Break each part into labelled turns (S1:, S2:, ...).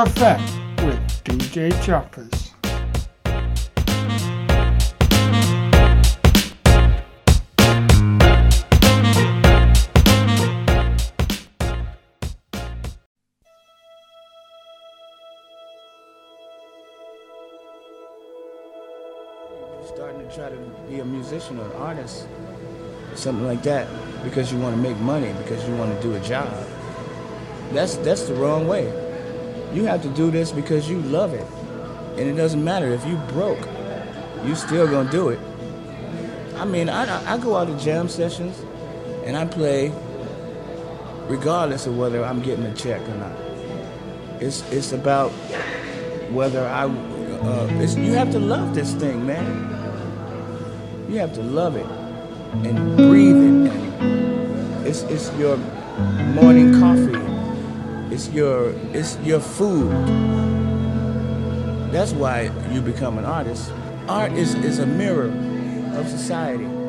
S1: Effect with DJ Choppers.
S2: starting to try to be a musician or an artist, something like that, because you want to make money, because you want to do a job. That's that's the wrong way. You have to do this because you love it, and it doesn't matter if you broke, you still gonna do it. I mean, I I go out to jam sessions, and I play, regardless of whether I'm getting a check or not. It's it's about whether I. Uh, you have to love this thing, man. You have to love it and breathe it. It's it's your morning coffee. It's your it's your food. That's why you become an artist. Art is, is a mirror of society.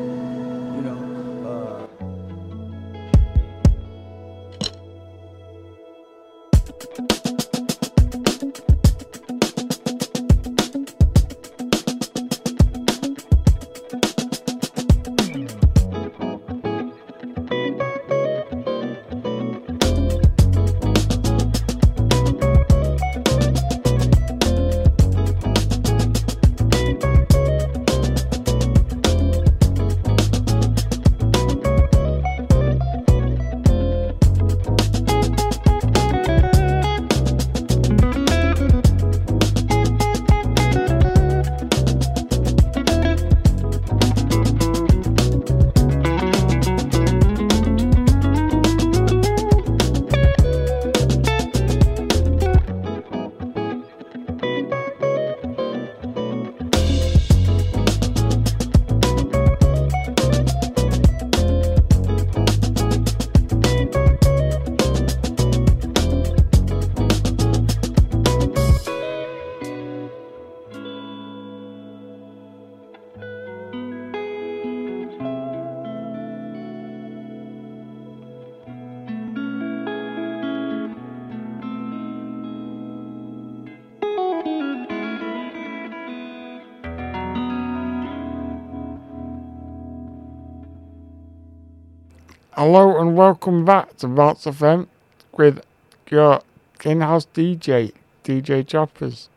S1: Welcome back to Bounce FM with your in-house DJ, DJ Choppers.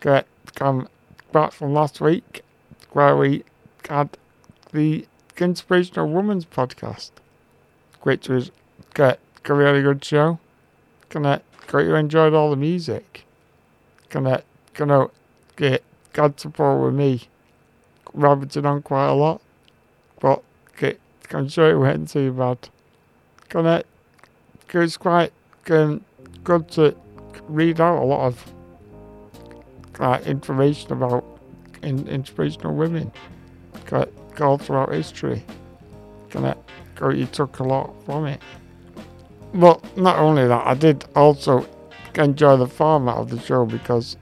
S1: Get come back from last week where we had the Inspirational Women's podcast, which was get a really good show. Gonna got you enjoyed all the music. Gonna gonna get God support with me rabbiting on quite a lot. But get I'm sure it went too bad. Gonna it's quite um, good to read out a lot of like information about in, inspirational women all throughout history. Gonna go you took a lot from it. But not only that, I did also enjoy the format of the show because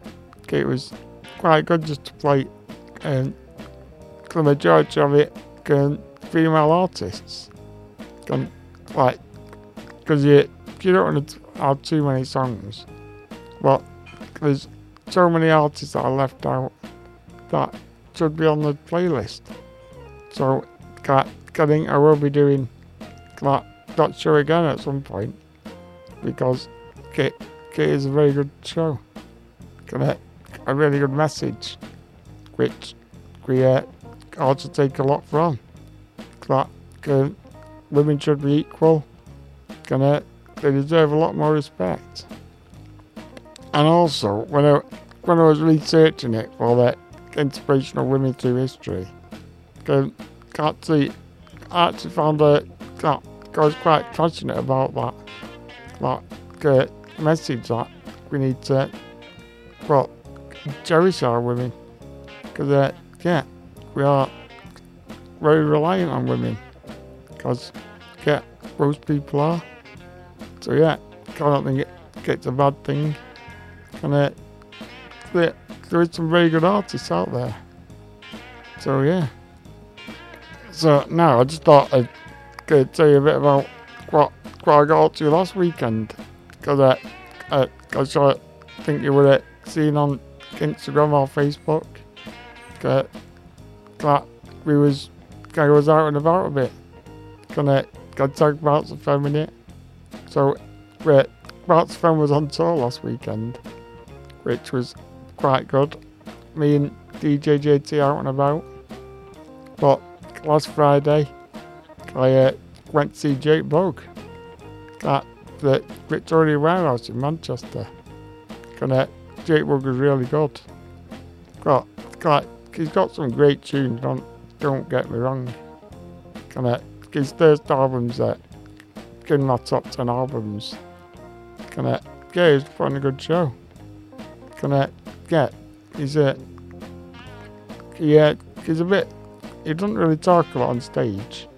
S1: it was quite good just to play and um, the majority of it um, female artists. Can, like, because you, you don't want to have too many songs, but there's so many artists that are left out that should be on the playlist. So, I think I will be doing that, that show again at some point because it, it is a very good show. Got a really good message, which we uh, also take a lot from. That uh, women should be equal. Gonna, they deserve a lot more respect. And also, when I when I was researching it for that inspirational women through history, can't see, I actually found that I was quite passionate about that, that uh, message that we need to, well, cherish our women, because uh, yeah, we are very reliant on women, because yeah, most people are. So yeah, I don't think it, it's a bad thing. And uh, there, there is some very good artists out there. So yeah. So now I just thought I'd go tell you a bit about what, what I got up to last weekend. Because uh, uh, I think you would have seen on Instagram or Facebook uh, that we was I was out and about a bit. Gonna, gonna talk about some feminine. So, wait, Bart's friend was on tour last weekend, which was quite good. Me and DJ JT out and about. But last Friday, I uh, went to see Jake Bugg at the Victoria Warehouse in Manchester. Gonna, Jake Bugg was really good. Got, got, he's got some great tunes, don't, don't get me wrong. Gonna, his first album's that in my top 10 albums. Gonna, yeah, he's putting a good show. Gonna, yeah, he's a, yeah, he's a bit, he doesn't really talk a lot on stage,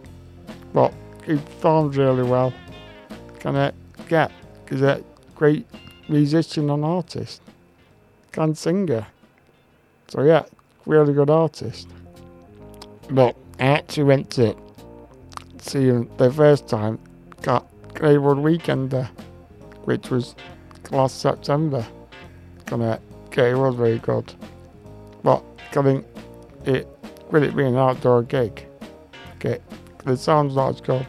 S1: but he performs really well. Gonna, yeah, he's a great musician and artist. Can singer. So yeah, really good artist. But I actually went to see him the first time got Greywood Weekender, which was last September. Gonna was very good. But coming it with it being an outdoor gig, okay, the sound's not as good.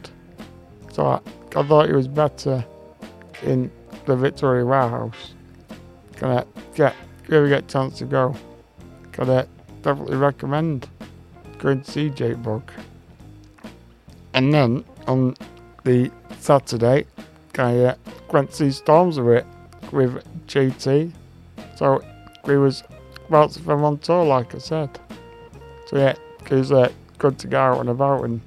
S1: So I, I thought it was better in the Victoria Warehouse. Gonna get really get a chance to go. Gonna definitely recommend going to see Jake Bugg. And then on the Saturday, I uh, went to see Stormzy with GT. So we was about to film on tour, like I said. So yeah, it was uh, good to go out and about and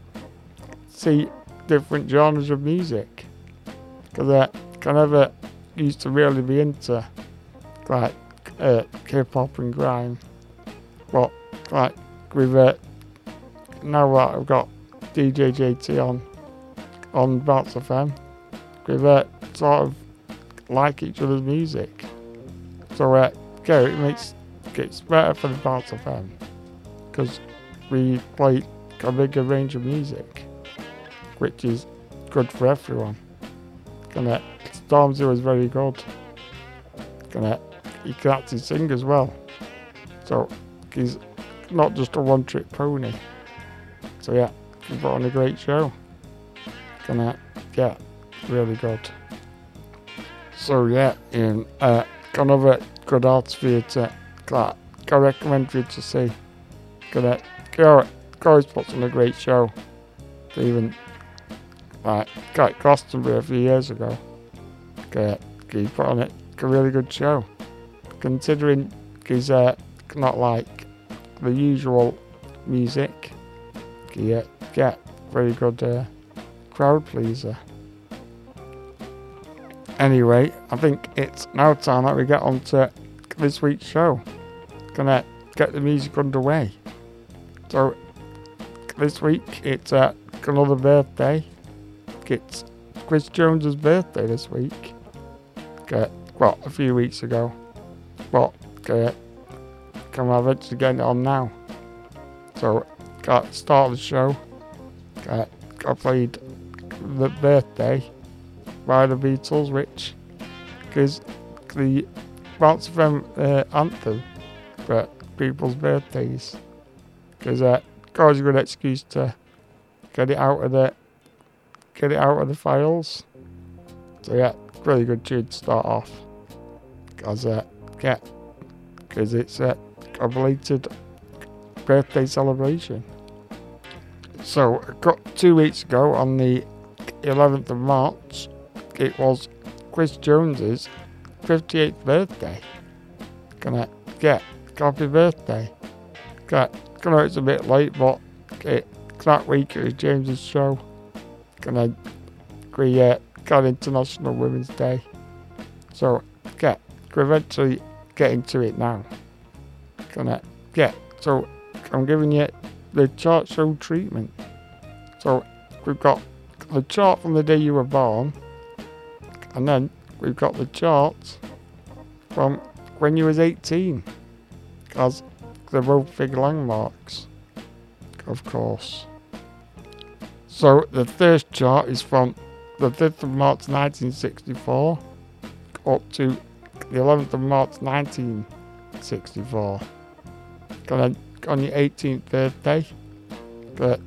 S1: see different genres of music. Because uh, I never used to really be into like uh, hip hop and grime. But like with uh, now that I've got DJ JT on on Bounce FM, we uh, sort of like each other's music. So uh, yeah, it makes it's better for the Bounce FM because we play a bigger range of music, which is good for everyone. Gonna Stormzy was very good. Gonna he can actually sing as well. So he's not just a one trick pony. So yeah, he put on a great show. gonna get really good. So yeah, in uh, another good arts theatre that I recommend you to see. Gonna go, always puts on a great show. Even like got Glastonbury a few years ago. Get put on it a really good show. Considering he's uh, not like the usual music, he uh, get very good uh, crowd pleaser. Anyway, I think it's now time that we get on to this week's show. Gonna get the music underway. So, this week it's uh, another birthday. It's Chris Jones's birthday this week. Okay, well, a few weeks ago. But, okay, can I eventually get it on now? So, got start the show. I played the birthday by the Beatles, which is the Bounce from uh, anthem for people's birthdays. Because uh, always a good excuse to get it out of the get it out of the files. So yeah, really good tune to start off. Because uh, yeah, because it's a belated birthday celebration. So, got two weeks ago on the 11th of March, it was Chris Jones's 58th birthday. Gonna get happy birthday. Got, I know it's a bit late, but it, that week it was James's show. Gonna we uh, got International Women's Day. So get we're eventually getting to it now. Gonna get so I'm giving you the chart show treatment. So we've got the chart from the day you were born, and then we've got the charts from when you was 18, because they're both big landmarks, of course. So the first chart is from the 5th of March 1964 up to the 11th of March 1964. And then on your 18th birthday, But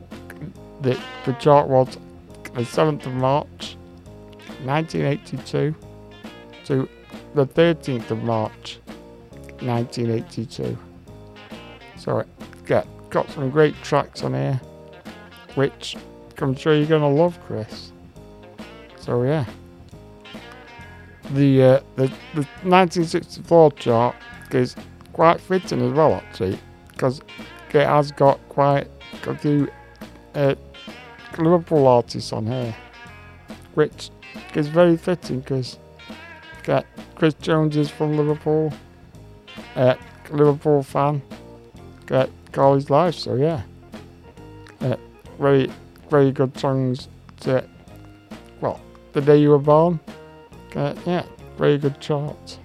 S1: the, the chart was the 7th of March 1982 to the 13th of March 1982. So get got some great tracks on here, which I'm sure you're gonna love, Chris. So yeah, the uh, the the 1964 chart is quite fitting as well actually, because it has got quite a few uh, Liverpool artists on here, which is very fitting because get Chris Jones is from Liverpool, uh, Liverpool fan, get all life. So yeah, uh, very very good songs to well the day you were born. Yeah, very good chart.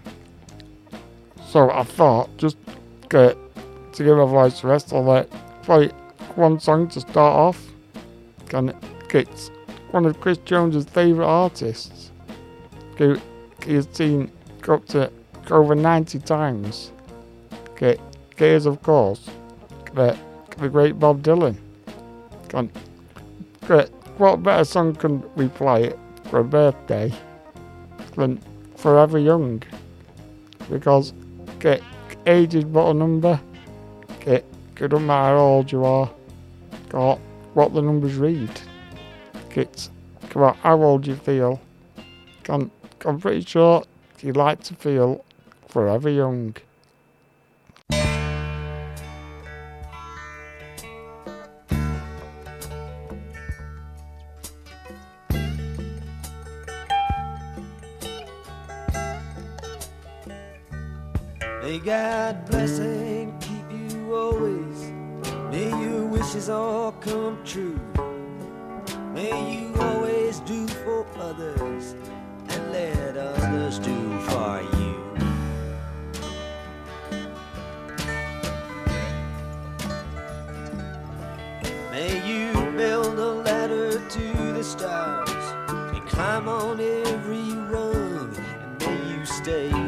S1: So I thought just get to give a voice rest, I'll play one song to start off. And it's one of Chris Jones's favourite artists. Who he's seen up to over 90 times. Okay, is of course the, the great Bob Dylan. And, what better song can we play for a birthday than Forever Young? Because okay, age is but a number. It doesn't matter how old you are, or what the numbers read. It's about how old you feel. I'm, I'm pretty sure you like to feel forever young.
S3: God bless and wishes all come true. May you always do for others and let others do for you. May you build a ladder to the stars and climb on every rung, and may you stay.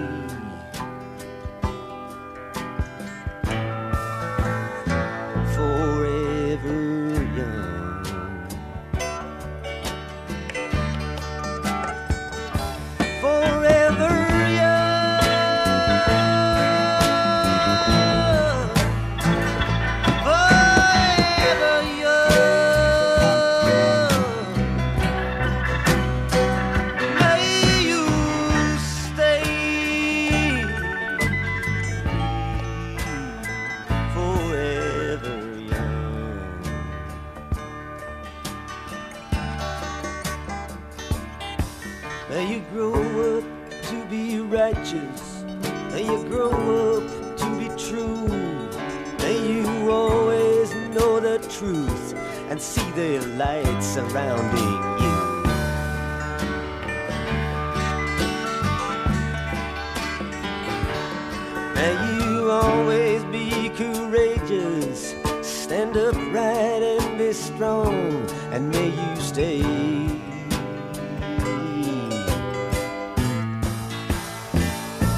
S4: The surrounding you. May you always be courageous, stand upright and be strong, and may you stay.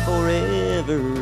S4: Forever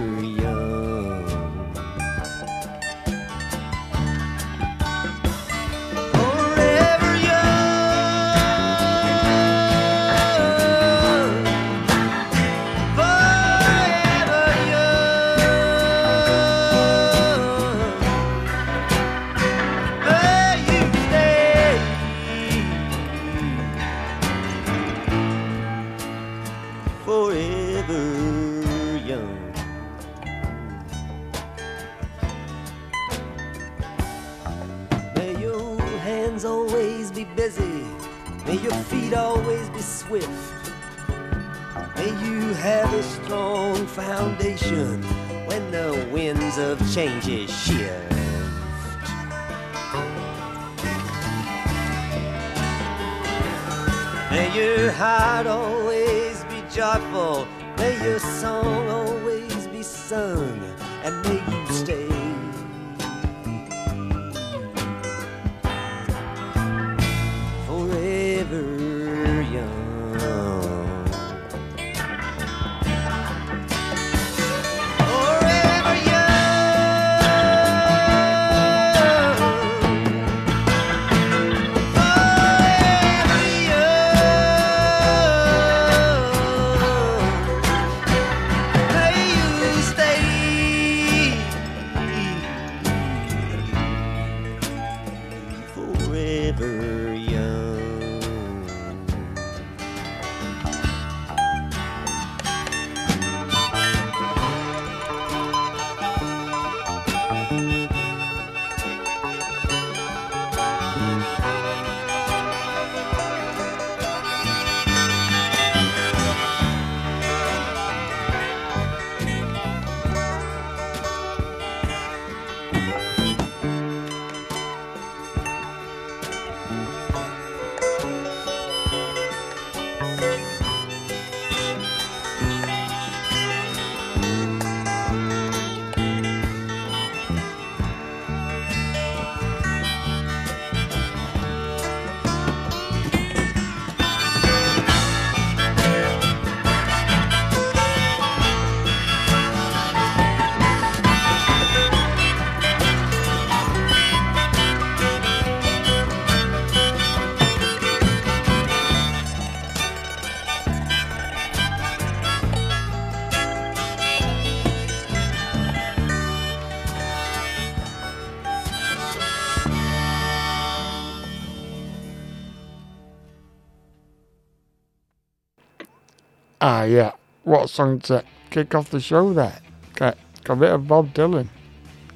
S1: yeah. What song to kick off the show there. Get, got a bit of Bob Dylan.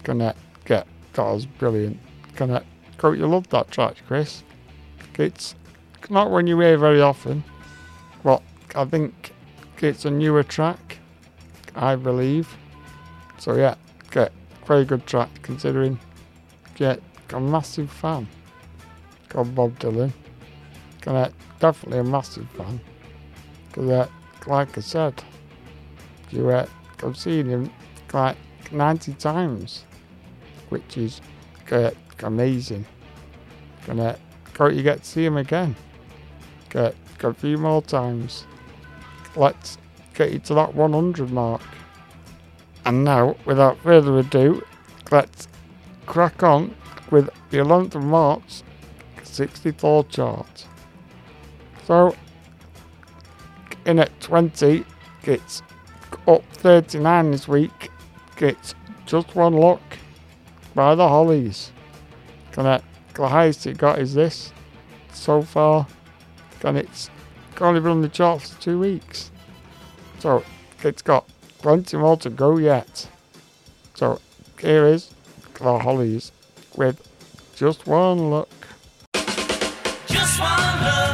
S1: Gonna get, that was brilliant. Gonna, hope you love that track, Chris. It's not one you hear very often, but I think it's a newer track, I believe. So yeah, get very good track considering get a massive fan. Got Bob Dylan. Gonna definitely a massive fan. Cause uh, like I said, you uh, I've seen him like 90 times, which is uh, amazing. Gonna go you get to see him again. Get a few more times. Let's get you to that 100 mark. And now, without further ado, let's crack on with the 11th of March 64 chart. So, in at 20, gets up 39 this week, gets just one look by the Hollies. Gonna, the highest it got is this so far, and it's only been on the charts for two weeks. So, it's got plenty more to go yet. So, here is the Hollies with just one look.
S5: Just one look,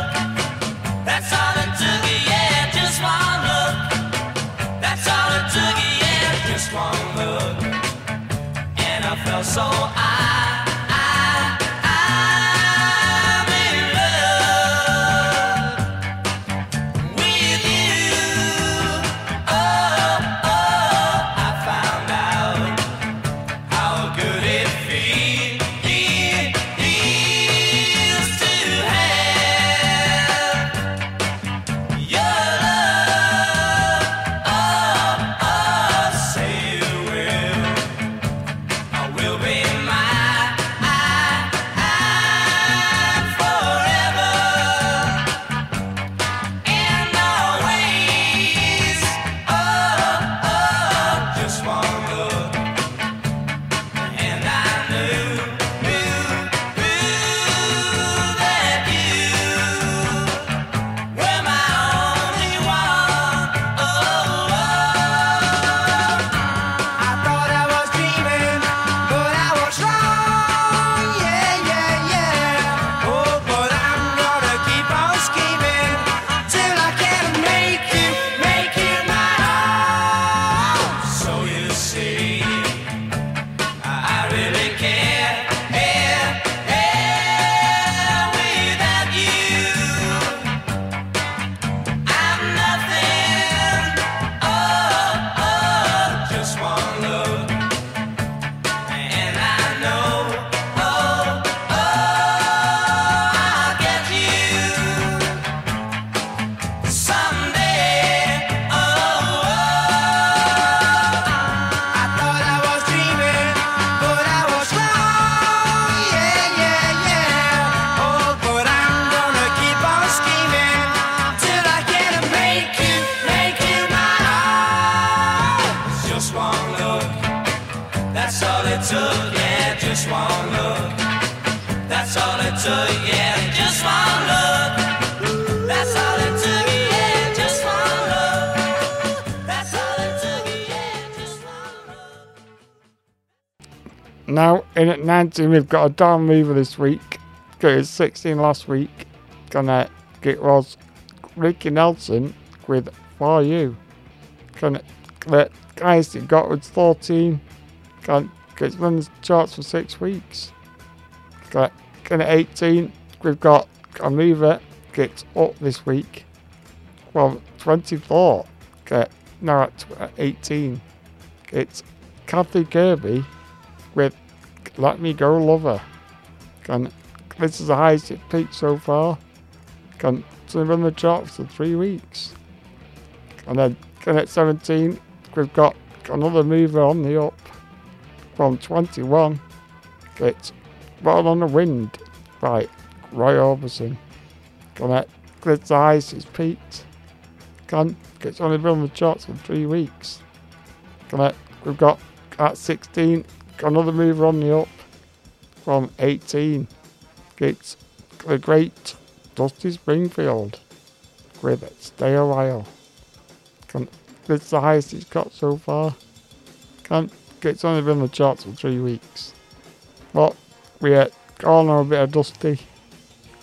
S5: that's all it took. Yeah,
S6: just one look, that's all it took. Yeah, just one look, that's all it took. Yeah, just one look, that's all it took. Yeah, just one look.
S1: Now, in at 19, we've got a down mover this week. Got his 16 last week. Gonna get was Ricky Nelson with For You. Gonna let guys that got with 14. Been in the charts for six weeks. Got gonna 18. We've got a mover gets up this week. Well, 24. Get now at 18. It's Kathy Kirby with Let Me Go Lover. Can, this is the highest it peaked so far. Can run the charts for three weeks. And then at 17, we've got another mover on the up from 21. It's Well on the Wind by Roy Orbison. It's the highest it's peaked. Only been on the charts for three weeks. At we've got at 16 another mover on the up from 18. It's the great Dusty Springfield with Stay a While. Can, it's the highest it's got so far. Can, it's only been on the charts for three weeks. But we going on a bit of Dusty.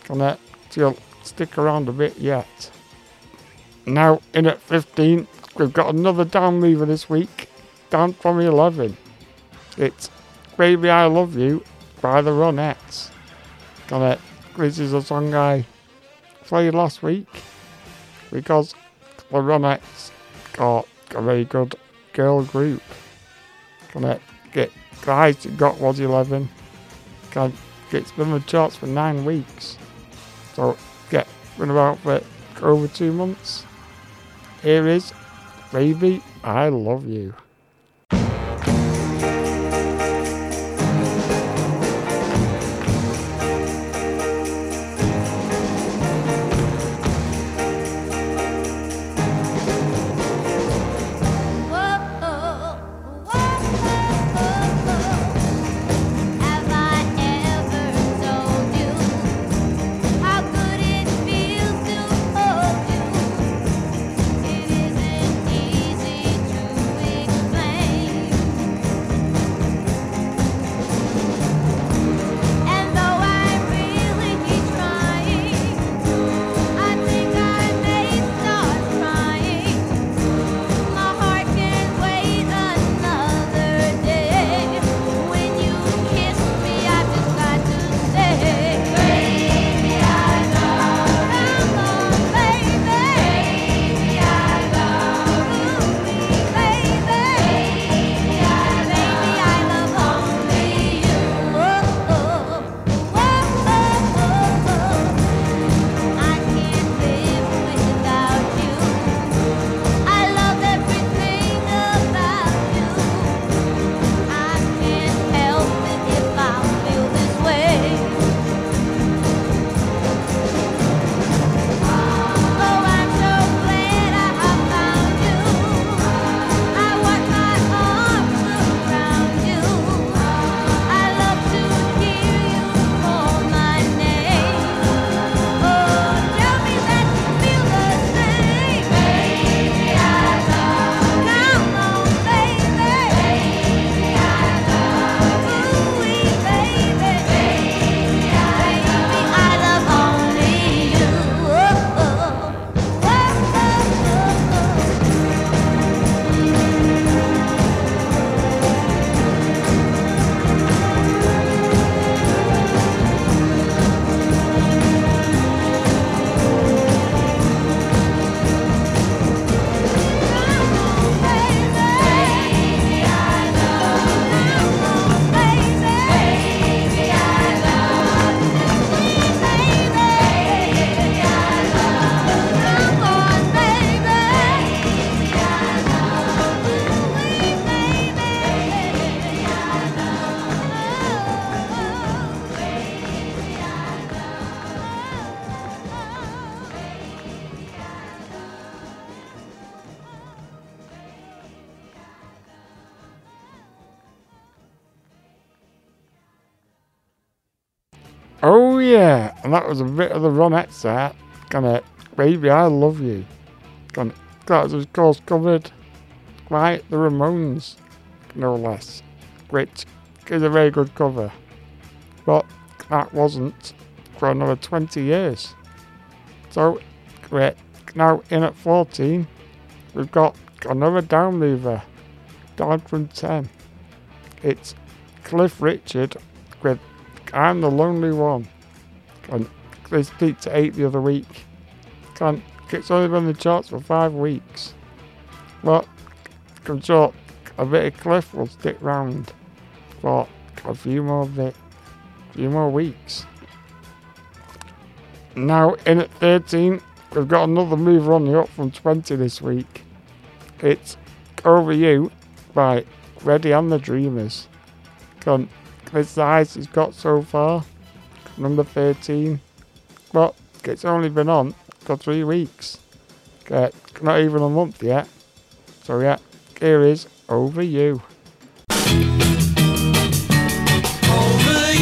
S1: Can uh, still stick around a bit yet. Now in at 15, we've got another down mover this week, down from 11. It's Baby I Love You by the Ronettes. Gonna, this is a song I played last week because the Ronettes got a very good girl group. Gonna get, highest it got was 11. Gonna, it's been on the charts for nine weeks. So, yeah, been about for over two months. Here is Baby I Love You. Yeah, and that was a bit of the Ronettes there. Gonna, baby, I love you. Gonna, that was of course covered by the Ramones, no less, which is a very good cover. But that wasn't for another 20 years. So we're now in at 14. We've got another down mover, down from 10. It's Cliff Richard with I'm the Lonely One. This peaked at 8 the other week. Can't, it's only been on the charts for 5 weeks. But I'm sure a bit of Cliff will stick round for a few more bit, few more weeks. Now in at 13, we've got another mover on the up from 20 this week. It's Over You by Freddie and the Dreamers. It's the highest it's got so far, number 13. But it's only been on for three weeks. Okay, not even a month yet. So yeah, here is Over You.
S3: Over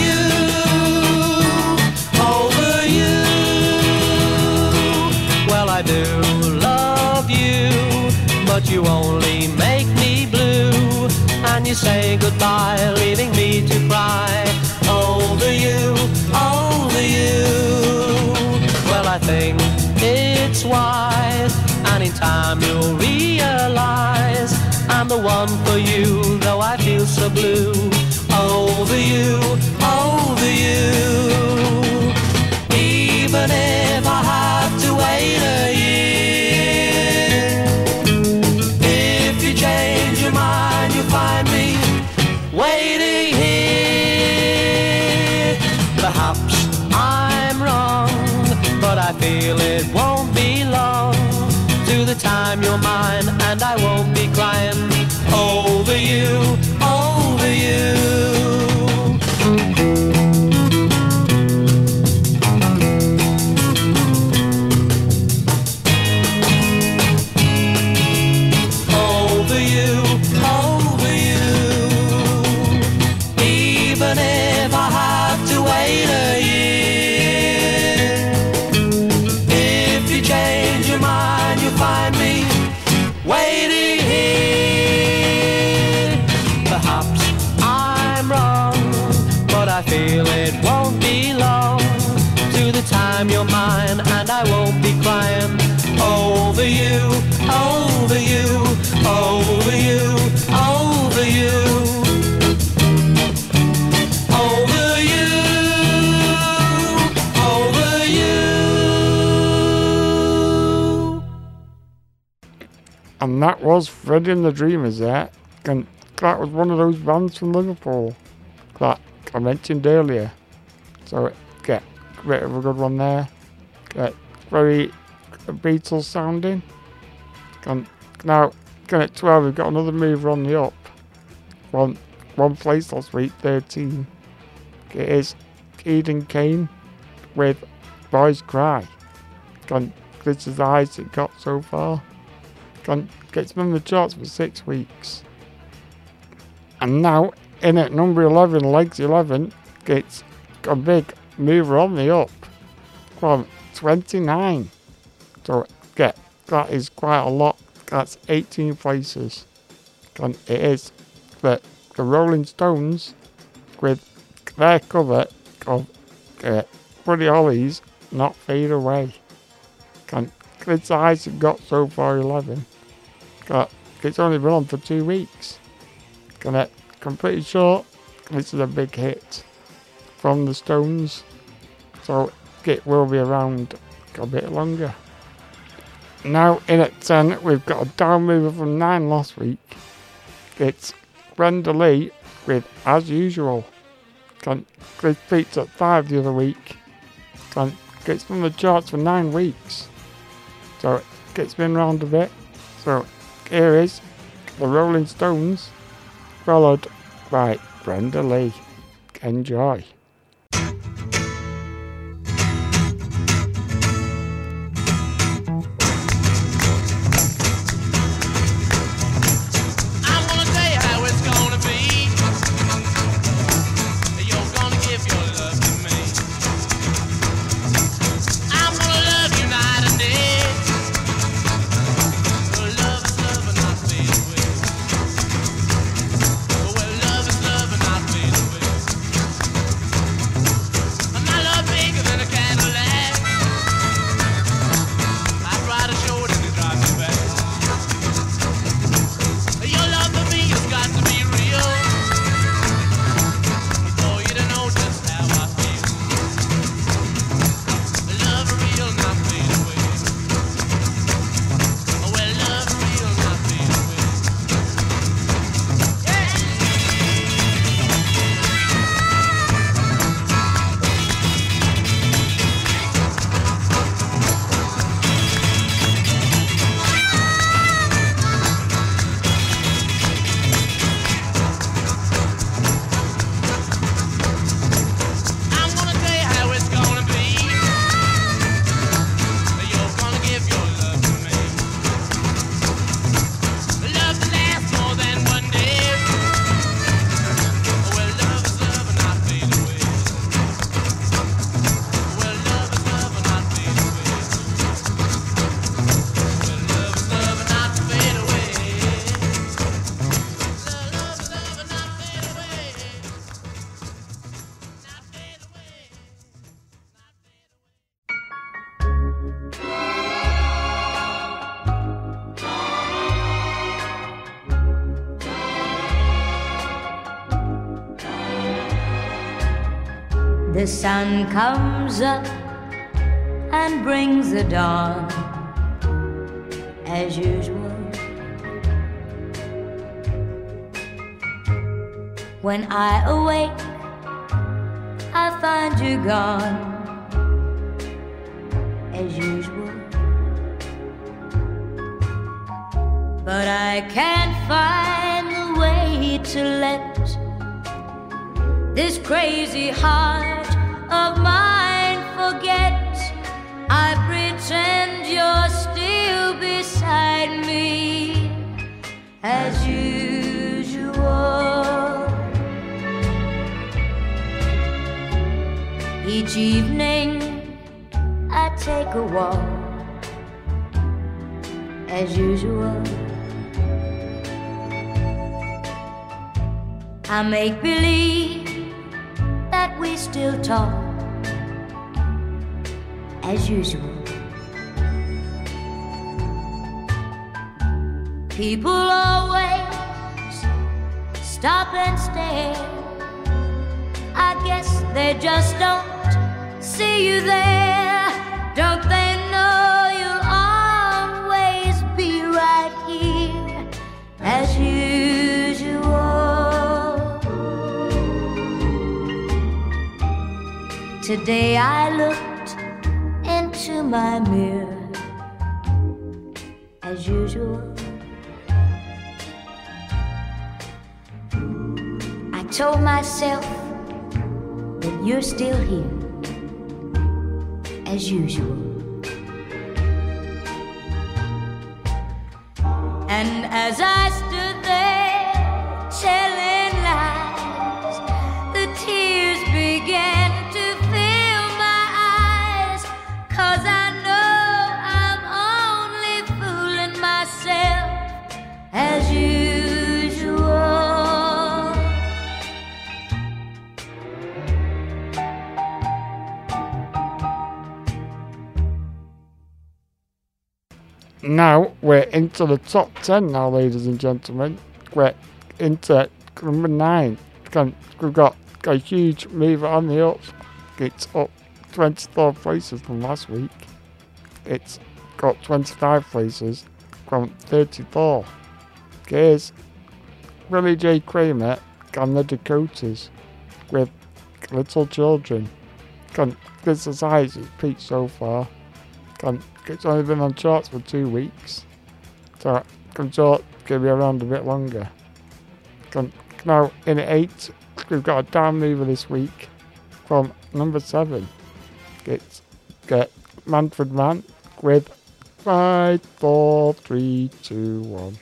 S3: you, over you. Well, I do love you, but you only make me blue. And you say goodbye, leaving me to cry. It's wise, and in time you'll realize I'm the one for you, though I feel so blue. Over you, over you. Even if I have to wait a year. You're mine, and I won't be crying over you, over you. And
S1: that was Freddie and the Dreamers there. And that was one of those bands from Liverpool that I mentioned earlier. So get a bit of a good one there. Get very Beatles sounding. And now at 12 we've got another mover on the up. One one place last week, 13. It is Eden Kane with Boys Cry. And this is the highest it got so far. Gone, gets on the charts for six weeks. And now, in at number 11, Legs 11, gets a big mover on the up from 29. So, get that is quite a lot. That's 18 places. And it is the, the Rolling Stones with their cover of uh, Buddy Holly's Not Fade Away. And it's the highest got so far 11. It's only been on for two weeks. Gonna, I'm pretty sure this is a big hit from the Stones. So it will be around a bit longer. Now in at 10, we've got a down mover from 9 last week. It's Brenda Lee with As Usual. Can, they peaked at 5 the other week. Can, it's on the charts for 9 weeks. So it's been round a bit. So here is the Rolling Stones, followed by Brenda Lee. Enjoy.
S7: comes up.
S1: now we're into the top 10 now, ladies and gentlemen. We're into number 9. We've got a huge move on the up. It's up 24 places from last week. It's got 25 places from 34. Here's Remy J. Kramer and the Dakotas with Little Children. This is Isaac's peak so far. It's only been on charts for two weeks. So it can be around a bit longer. Now, in eight, we've got a down mover this week from number seven. It's get Manfred Mann with five, four, three, two, one.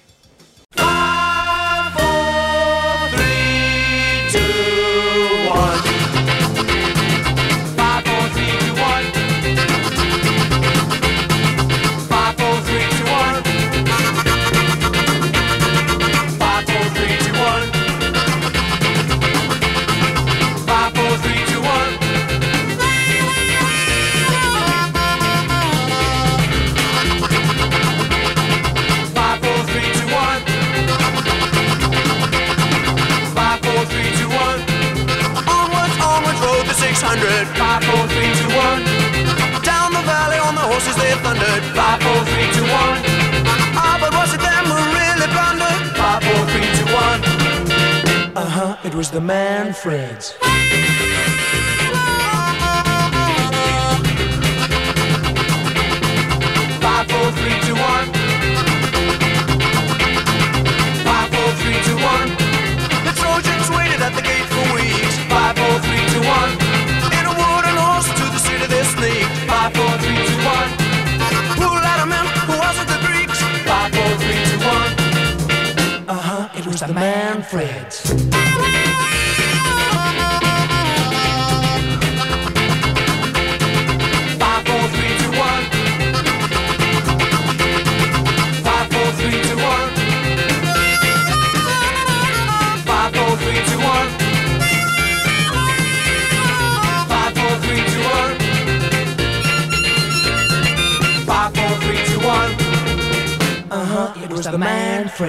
S8: was the
S6: man, Freds? Five, four, three, two, one.
S1: Now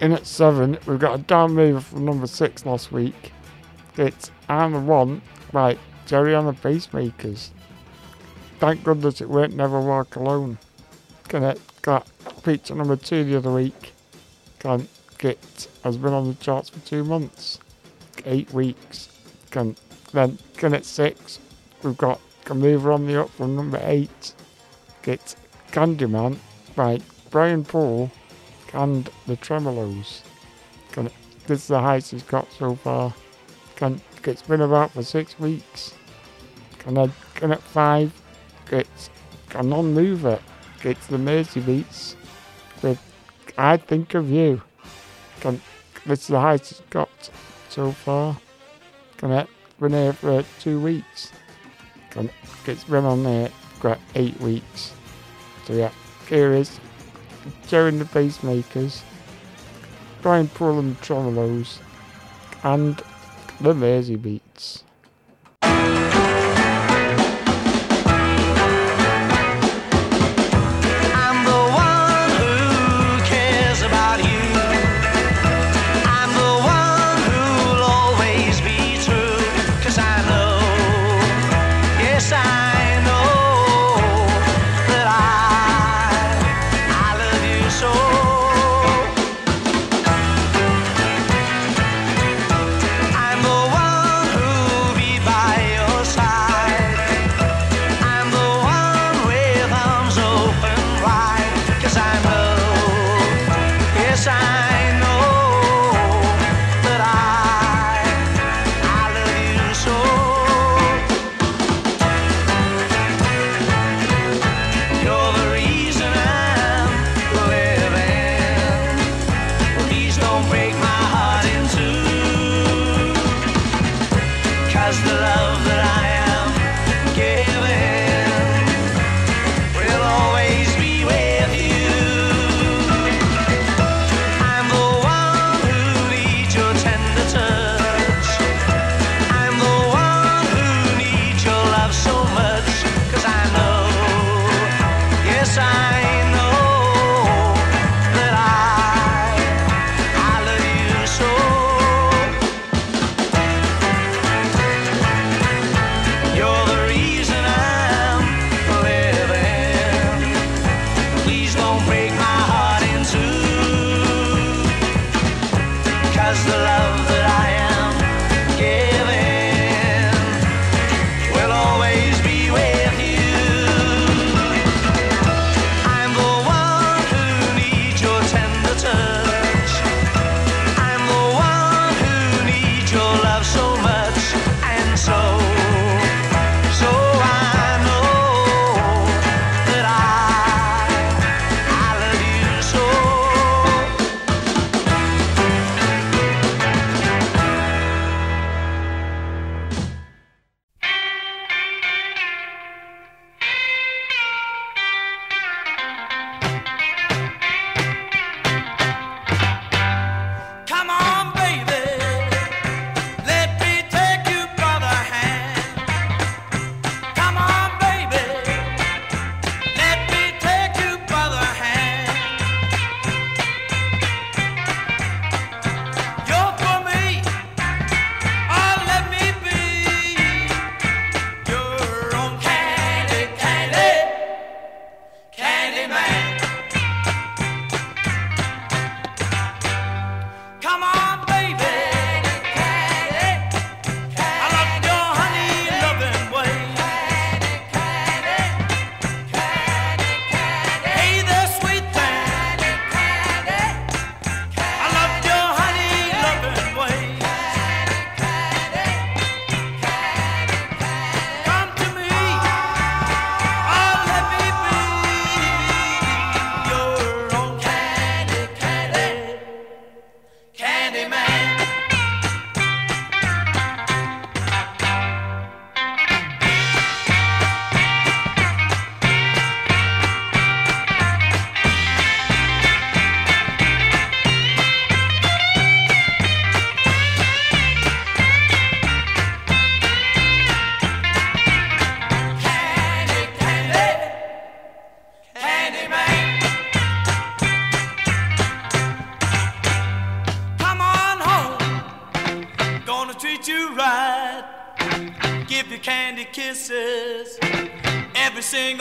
S1: in at seven, we've got a down mover from number six last week. It's I'm a one right, Gerry and the Pacemakers. Thank goodness it weren't Never Walk Alone. Can it got feature number two the other week. Gone get has been on the charts for two months. Eight weeks. Can then can at six. We've got can move on the up from number eight. Get Candyman by Brian Poole and the Tremeloes. Can this is the highest he's got so far. Can it's been about for six weeks. Can I can at five it's a non mover. It's the Mersey Beats with I think of you. Can this is the highest it's got so far. Can it been here for two weeks. Can it's been on there for eight weeks. So yeah, here is Joe and the Pacemakers, Brian Poole and Tremeloes, and the Lazy Beats.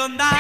S6: condado.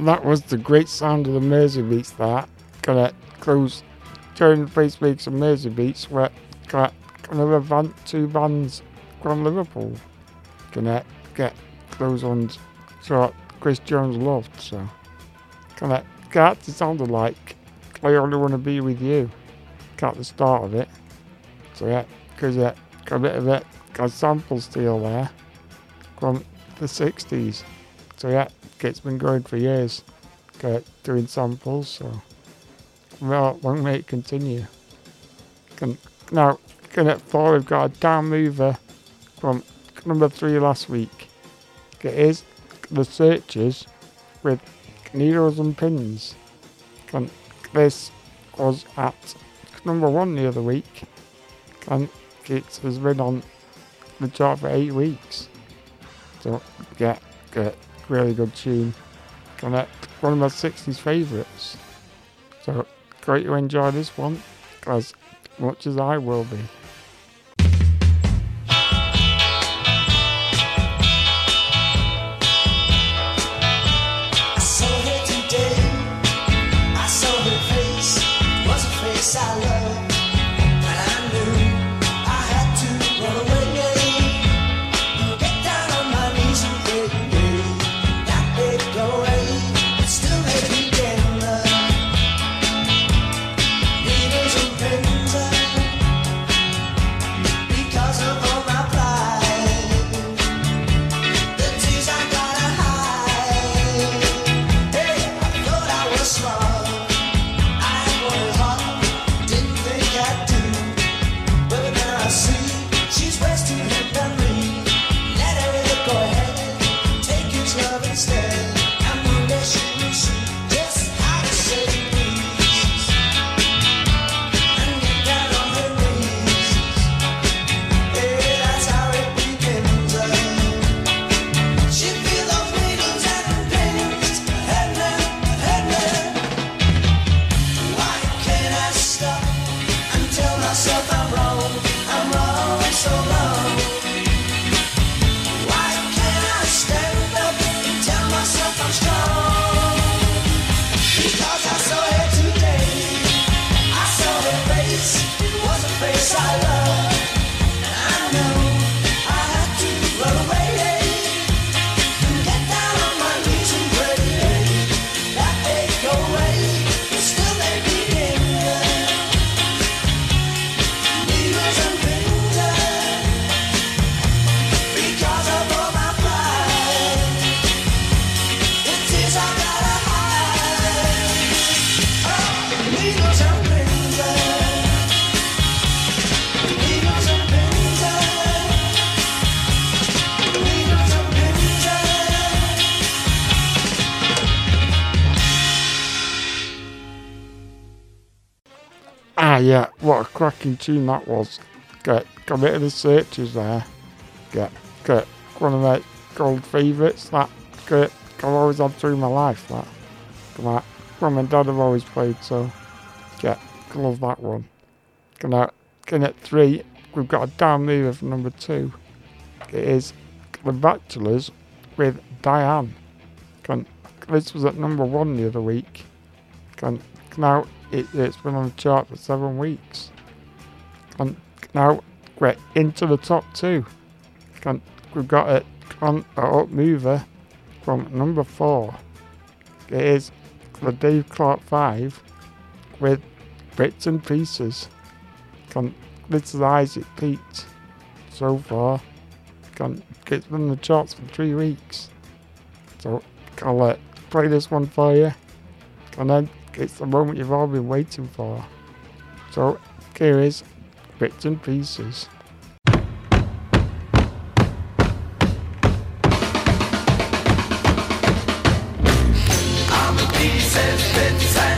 S6: That
S1: was the great sound of the Mersey Beats that. Gonna close. During the face weeks of Mersey Beats where got another band, two bands from Liverpool. Gonna get those ones. So Chris Jones loved so. Gonna got to sounded like I only wanna be with you. Got the start of it. So yeah because yeah a bit of it. Got sample steel there from the 60s so yeah it's been going for years. Doing samples so. Well long may it continue. Can now can it four we've got a down mover from number three last week. It is the searchers with needles and pins. And this was at number one the other week. And it has been on the chart for eight weeks. So yeah good really good tune. And it one of my 60s favourites. So great to enjoy this one as much as I will be yeah, what a cracking tune that was. Get got a bit of the searchers there. Get get one of my gold favourites. That get I've always had through my life. That come on, mum and dad have always played. So yeah, love that one. Gonna in at three, we've got a down mover for number two. It is The Bachelors with Diane. Can, this was at number one the other week. Can, now it, it's been on the chart for seven weeks. And now we're into the top two. Can, we've got it on a up mover from number four. It is the Dave Clark Five with Bits and Pieces. Can, this is Isaac Pete so far. Can, it's been on the charts for three weeks. So I'll uh, play this one for you. And then it's the moment you've all been waiting for. So here is Bits and Pieces.
S9: Bits and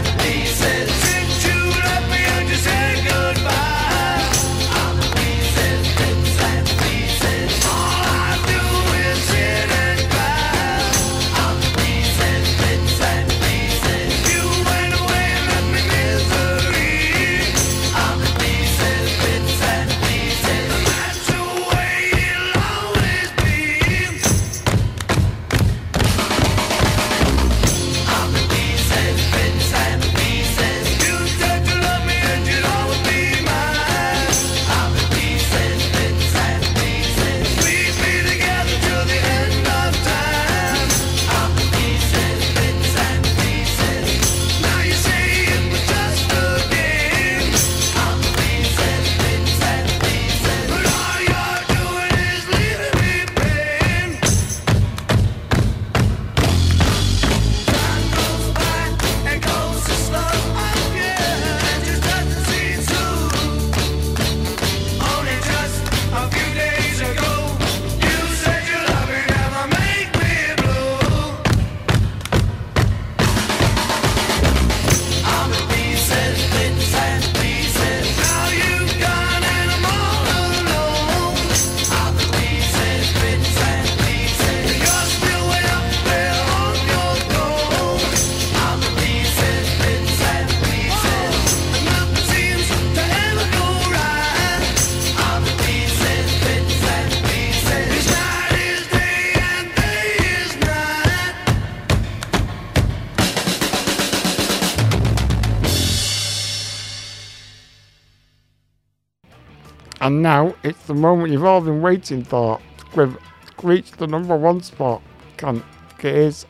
S9: And now it's
S1: the moment you've all been waiting for. We've reached the number one spot. Can it is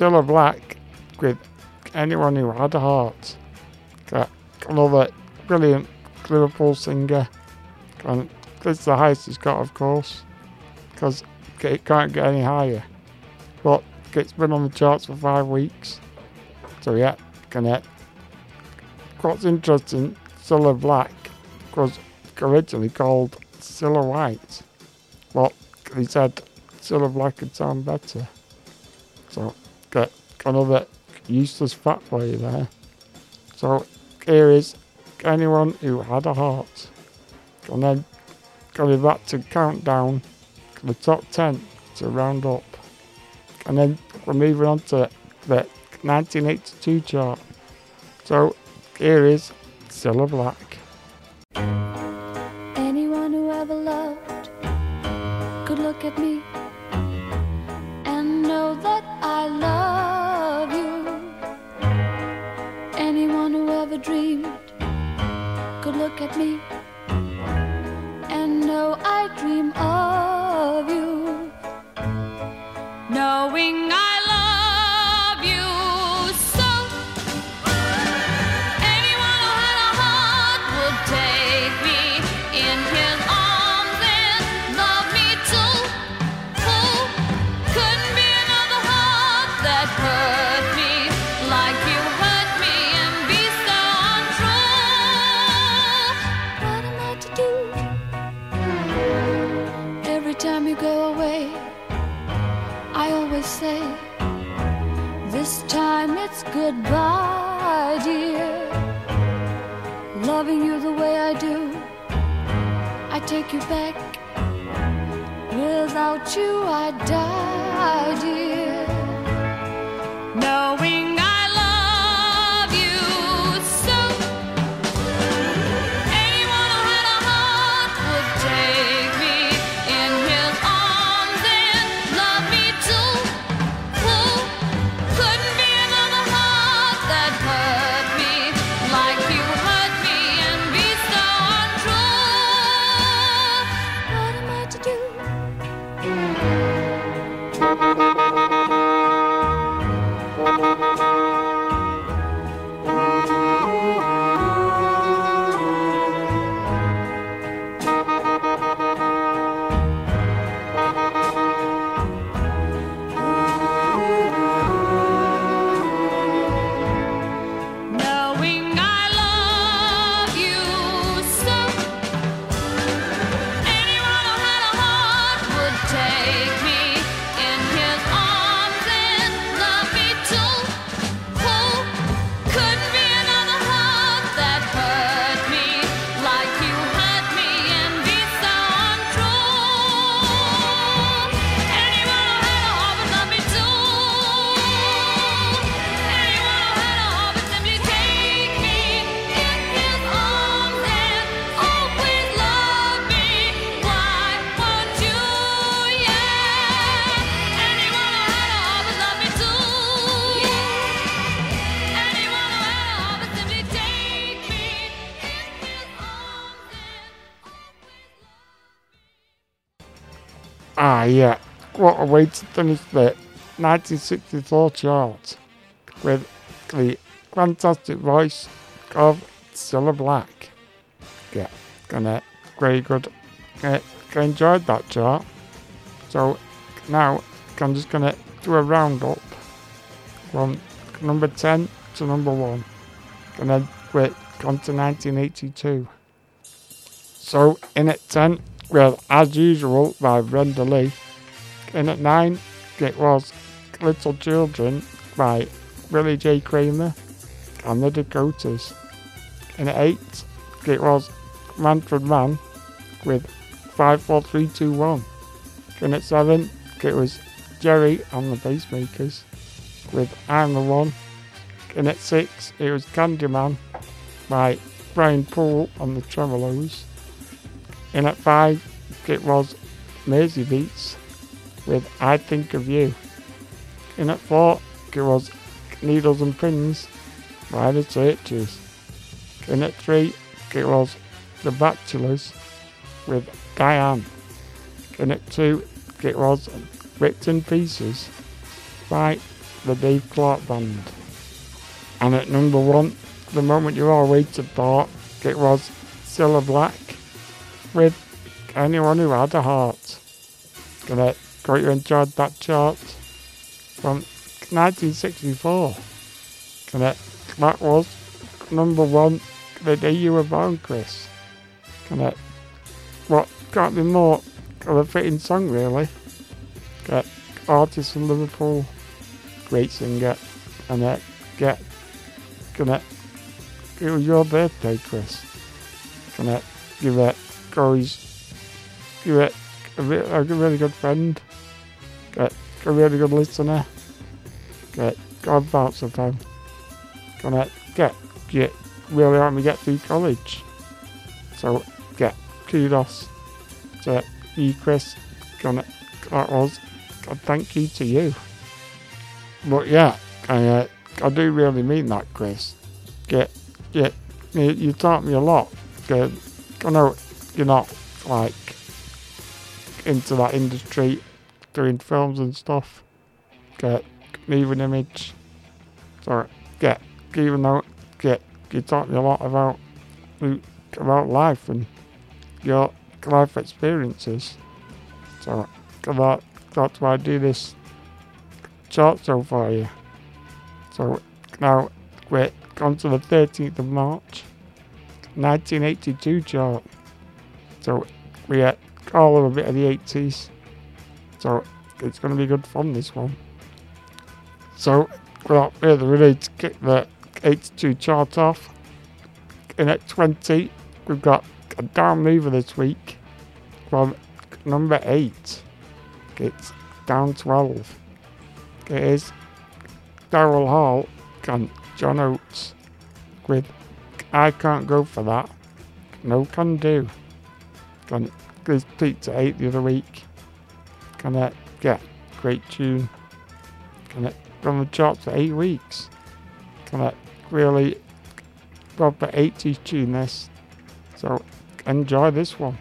S1: a Black with anyone who had a heart. Another brilliant Liverpool singer. And this is the highest it's got, of course, because it can't get any higher. But it's been on the charts for five weeks. So yeah, connect. What's interesting, Cilla Black was originally called Cilla White. But he said Cilla Black would sound better. So got another useless fact for you there. So here is anyone who had a heart. And then going back to countdown the top 10 to round up. And then we're moving on to the 1982 chart. So here is Cilla Black.
S10: Look at me and know that I love you. Anyone who ever dreamed could look at me and know I dream of you. Knowing I a
S11: way to
S1: finish the 1964 chart with the fantastic voice of Cilla Black. Yeah, gonna very good. Uh, enjoyed that chart. So now I'm just gonna do a roundup from number 10 to number 1. Gonna wait on to 1982. So in at 10, well, as usual, by Brenda Lee. In at 9, it was Little Children by Billy J. Kramer and the Dakotas. And at 8, it was Manfred Mann with 54321. And at 7, it was Gerry and the Pacemakers with I'm the One. And at 6, it was Candyman by Brian Poole and the Tremeloes. And at 5, it was Mersey Beats with I Think of You. In at 4, it was Needles and Pins by the Searchers. In at 3, it was The Bachelors with Diane. In at 2, it was Bits and Pieces by the Dave Clark Band. And at number 1, the moment you all waited for, it was Cilla Black with Anyone Who Had a Heart. Gonna hope you enjoyed that chart from 1964. Gonna, that was number one the day you were born, Chris. Gonna, what can't be more of a fitting song, really. Get artist from Liverpool, great singer, and uh, get gonna. It was your birthday, Chris. Gonna give it Corey's, give it a, re- a really good friend, get a really good listener, get God bouncer fan. Gonna get get really help me get through college. So get kudos to you, Chris. Gonna that was a thank you to you. But yeah, I uh, I do really mean that, Chris. Get get you, you taught me a lot. Get, I know you're not like into that industry, doing films and stuff. Get leaving image. Sorry, get even though get you me a lot about about life and your life experiences. So that that's why I do this chart show for you. So now we're on to the 13th of March, 1982 chart. So we get all of a bit of the 80s. So it's going to be good fun this one. So without further ado, to kick the 82 chart off,
S3: in at 20, we've got a down mover this week from number 8. It's down 12. It is Daryl Hall and John Oates with I Can't Go For That. No can do. Can this peaked at 8 the other week. It get great tune? It on the charts for 8 weeks? It really proper 80s tune this? So enjoy this one.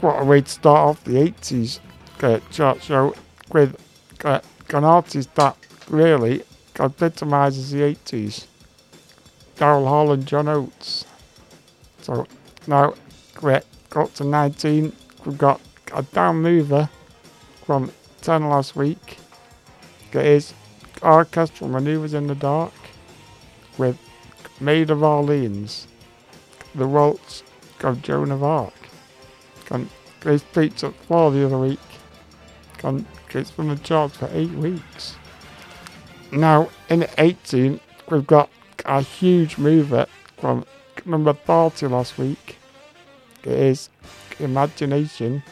S3: What a way to start off the 80s uh, chart show with uh, an artist that really epitomises the 80s. Daryl Hall and John Oates. So now we're got to 19. We've got a down mover from 10 last week. It is Orchestral Maneuvers in the Dark with Maid of Orleans, The Waltz of Joan of Arc. Can Grace beats up four the other week. Can it's from the charts for eight weeks. Now in 18 we've got a huge mover from
S1: number 40 last week. It is Imagination,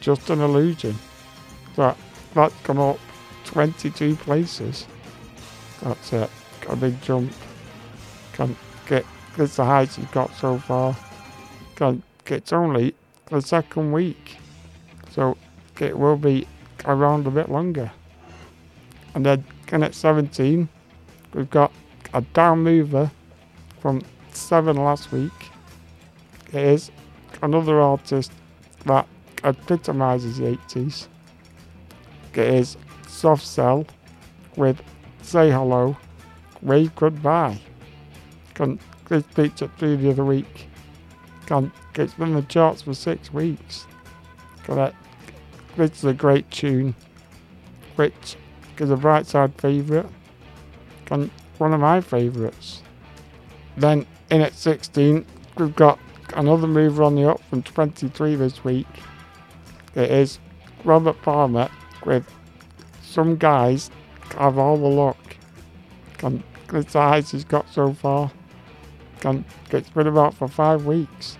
S1: Just an Illusion. That, that's gone up 22 places. That's it. Got a big jump. Can't get, it's the highest it's got so far. Can't, it's only the second week. So it will be around a bit longer. And then again at 17, we've got a down mover from 7 last week. It is another artist that epitomises the 80s. It is Soft Cell with Say Hello, Wave Goodbye. Can, this featured through the other week. It's been in the charts for six weeks. Correct. This is a great tune, which is a bright side favourite, one of my favourites. Then in at 16, we've got another mover on the up from 23 this week. It is Robert Palmer with Some Guys Have All the Luck. And the highest he's got so far. And it's been about for five weeks.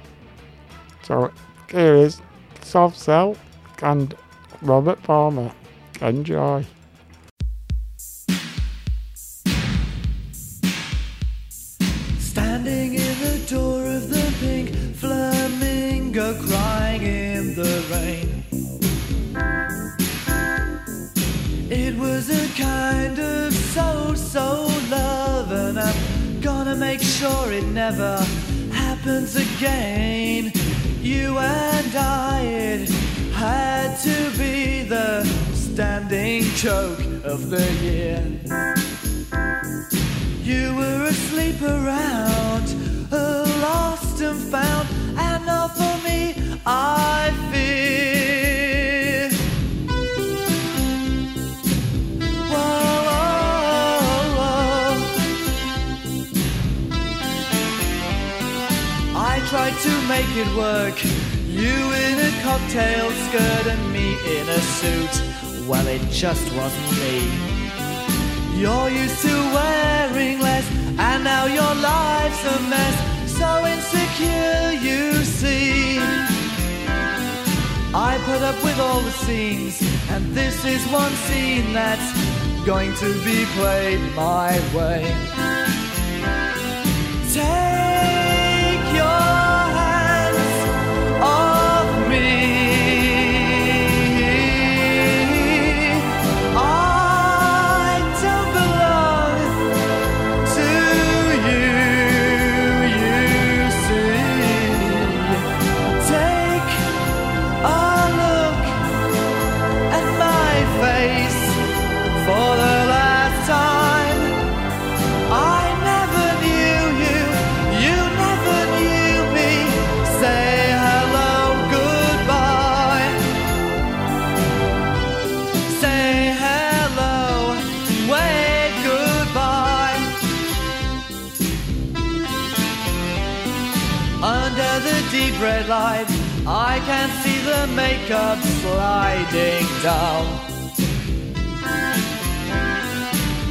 S1: So here is Soft Cell and Robert Palmer. Enjoy.
S12: Standing in the door of the pink flamingo, crying in the rain. It was a kind of so so sure it never happens again. You and I, it had to be the standing joke of the year. You were asleep around, lost and found, and not for me, I fear. It work. You in a cocktail skirt and me in a suit. Well, it just wasn't me. You're used to wearing less, and now your life's a mess. So insecure, you see. I put up with all the scenes, and this is one scene that's going to be played my way. Take Under the deep red light, I can see the makeup sliding down.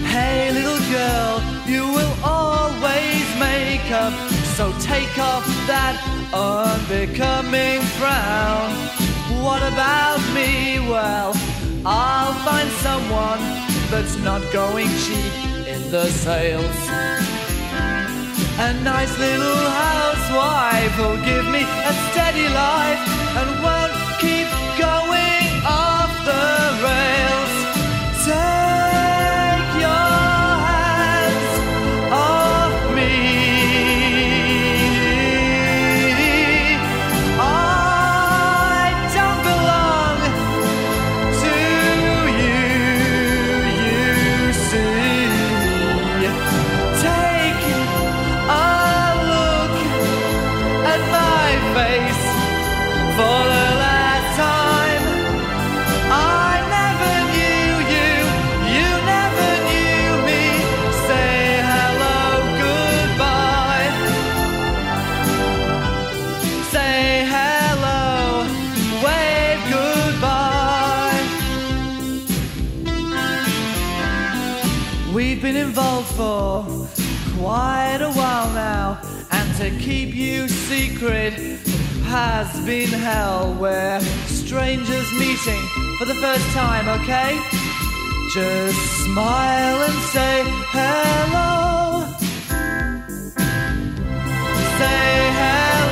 S12: Hey, little girl, you will always make up. So take off that unbecoming frown. What about me? Well, I'll find someone that's not going cheap in the sales. A nice little housewife who'll give me a steady life has been hell where strangers meeting for the first time, okay? Just smile and say hello. Say hello.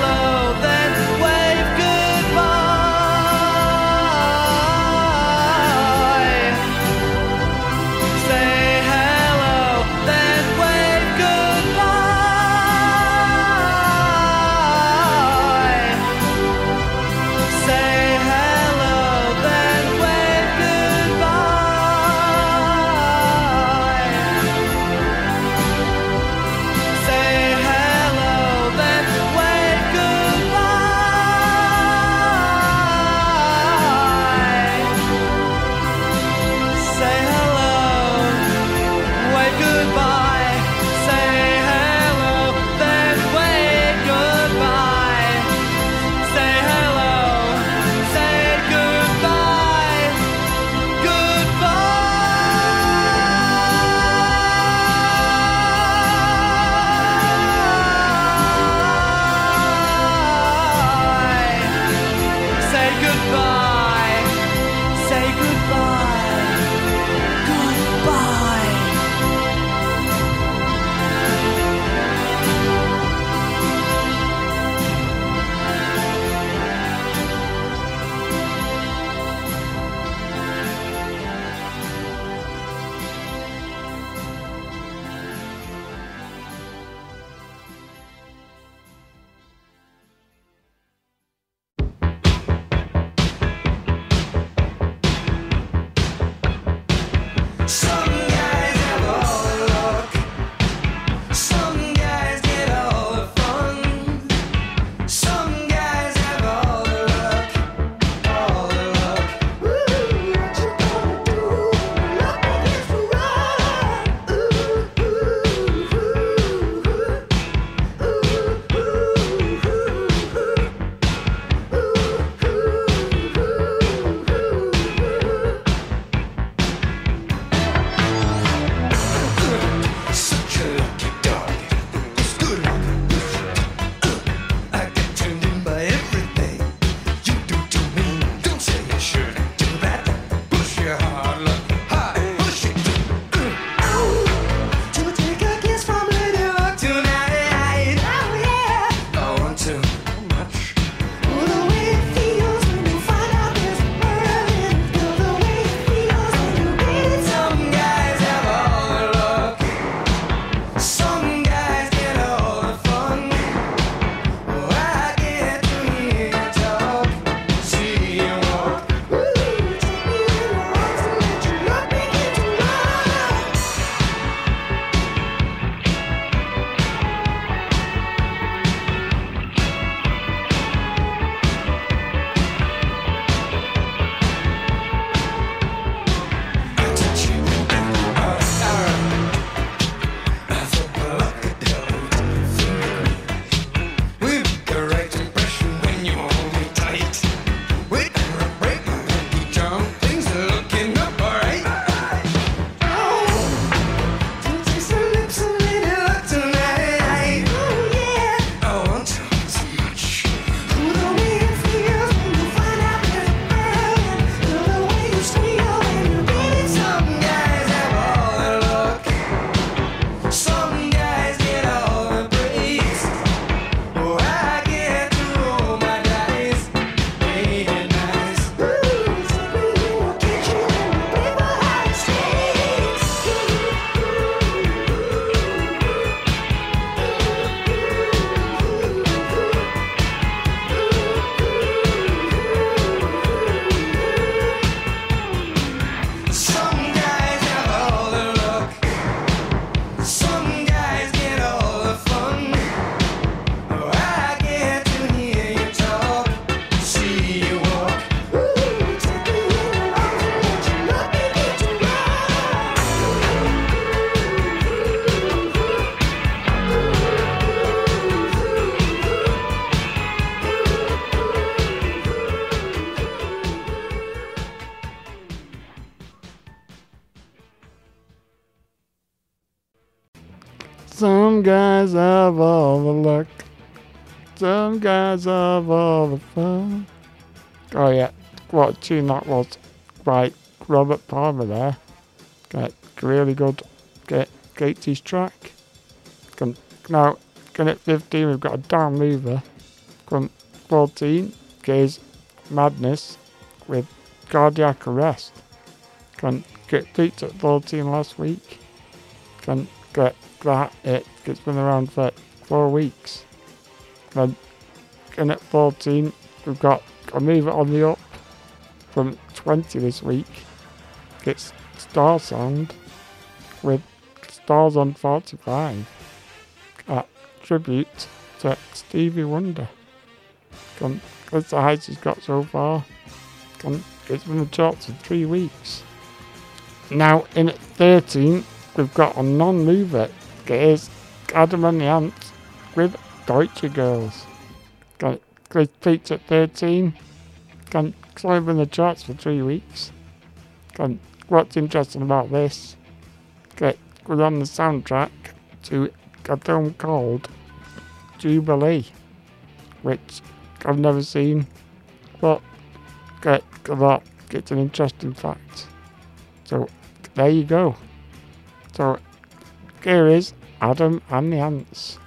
S1: guys have all the luck. Some guys have all the fun. Oh yeah, what a tune that was. Right, Robert Palmer there. Get really good. Get Gatesy's track. Can, now, can at 15 we've got a down mover. Can 14 is madness with cardiac arrest. Can get beat at 14 last week. Can get that at it's been around for four weeks. Then in at 14 we've got a move on the up from 20 this week. It's Star Sound with Stars on 45. A tribute to Stevie Wonder. Can, that's the highest he's got so far. It's been the charts for three weeks. Now in at 13 we've got a non-mover. It is Adam and the Ants with Deutscher Girls. Chris Pete's at 13. Can, it's only been in the charts for three weeks. What's interesting about this? Okay, was on the soundtrack to a film called Jubilee, which I've never seen, but get that it's an interesting fact. So there you go. So here is Adam and the Ants.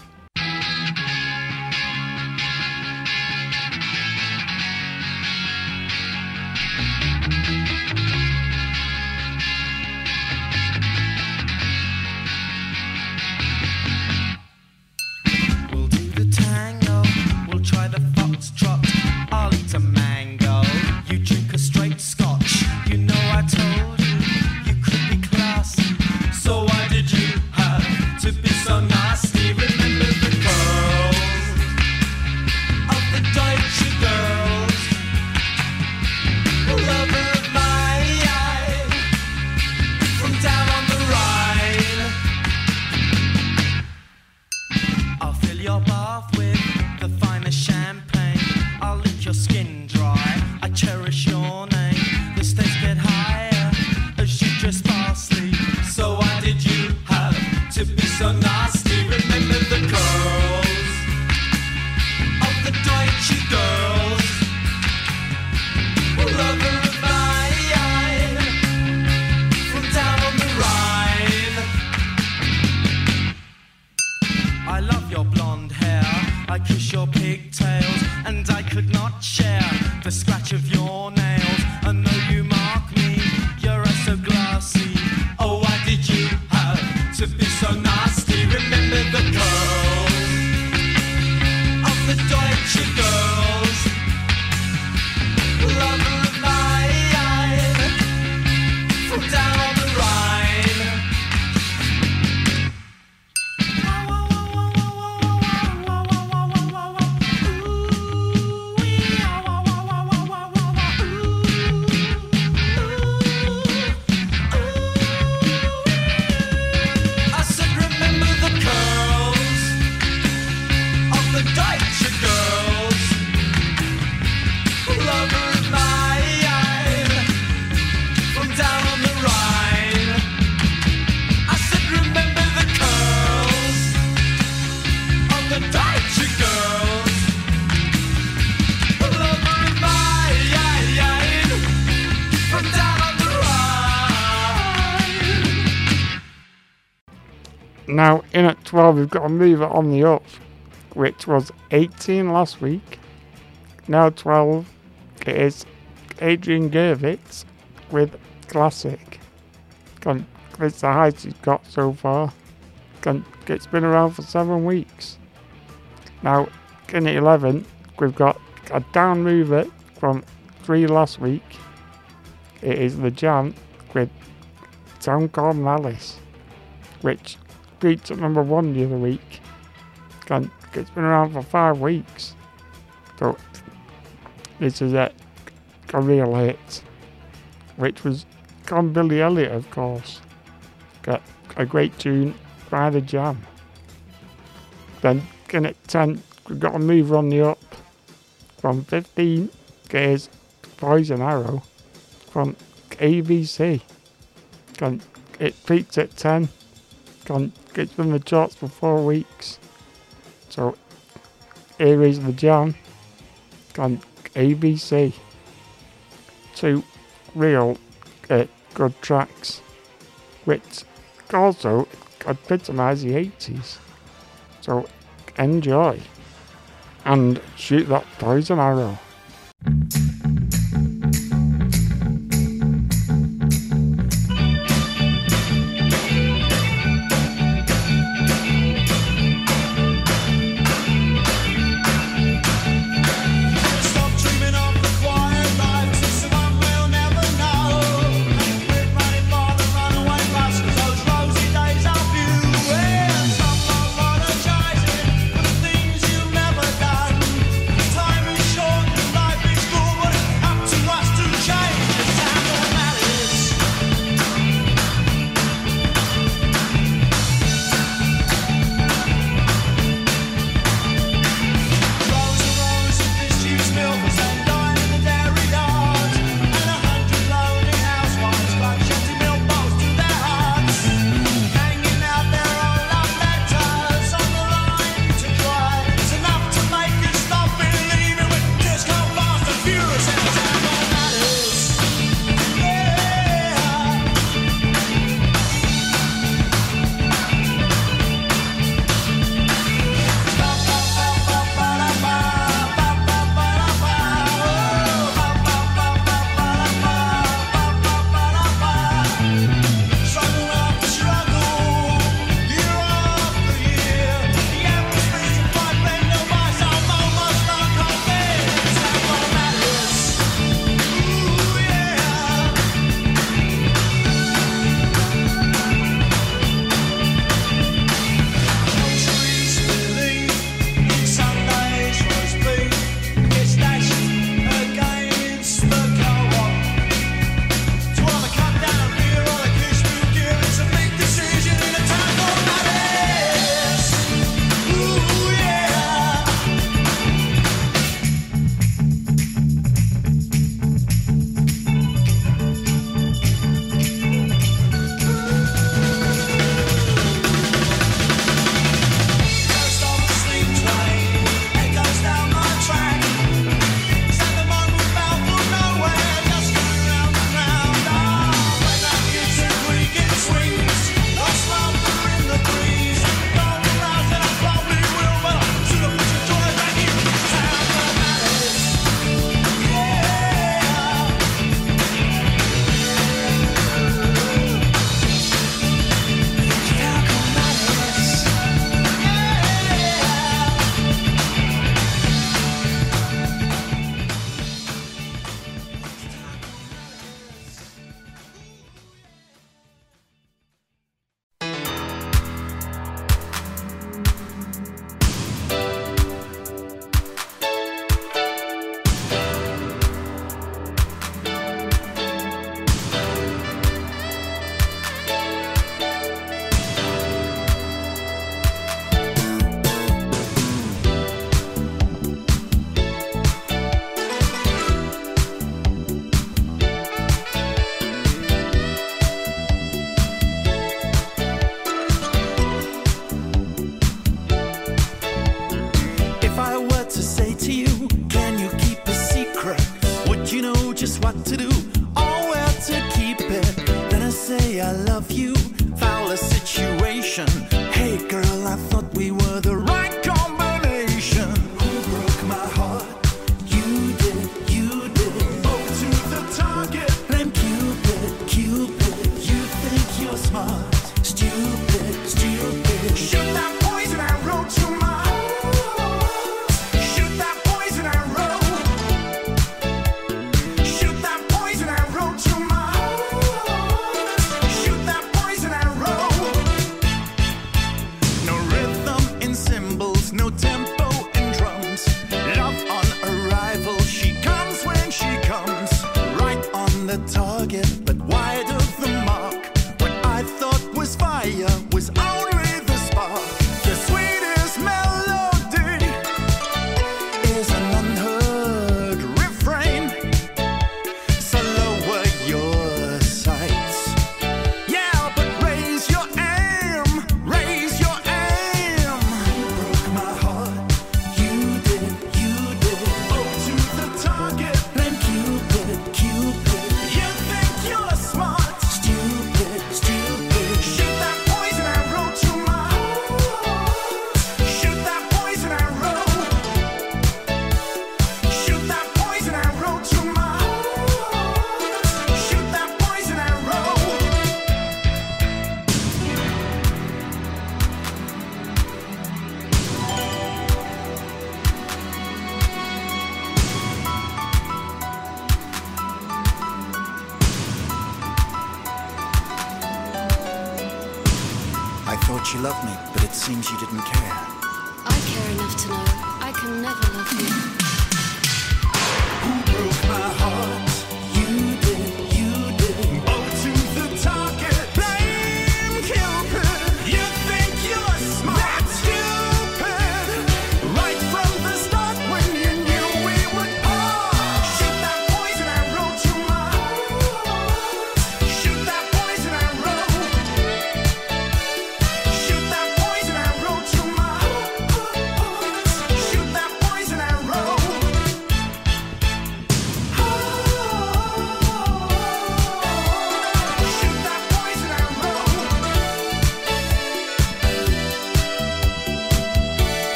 S3: Share the scratch of your nails.
S1: 12 we've got a mover on the up, which was 18 last week. Now 12 it is Adrian Gurvitz with Classic. It's the highest he's got so far. It's been around for seven weeks. Now in at 11 we've got a down mover from three last week. It is the Jam with Town Called Malice, which beats at number one the other week. It's been around for five weeks. So this is a, a real hit, which was on Billy Elliot, of course. Got a great tune by the Jam. Then in at 10, we've got a mover on the up. From 15, there's Poison Arrow from ABC. And it peaks at 10 can't get the charts for four weeks. So,
S9: Aries the Jam, on ABC. Two real uh, good tracks, which also epitomise the 80s. So, enjoy and shoot that poison arrow.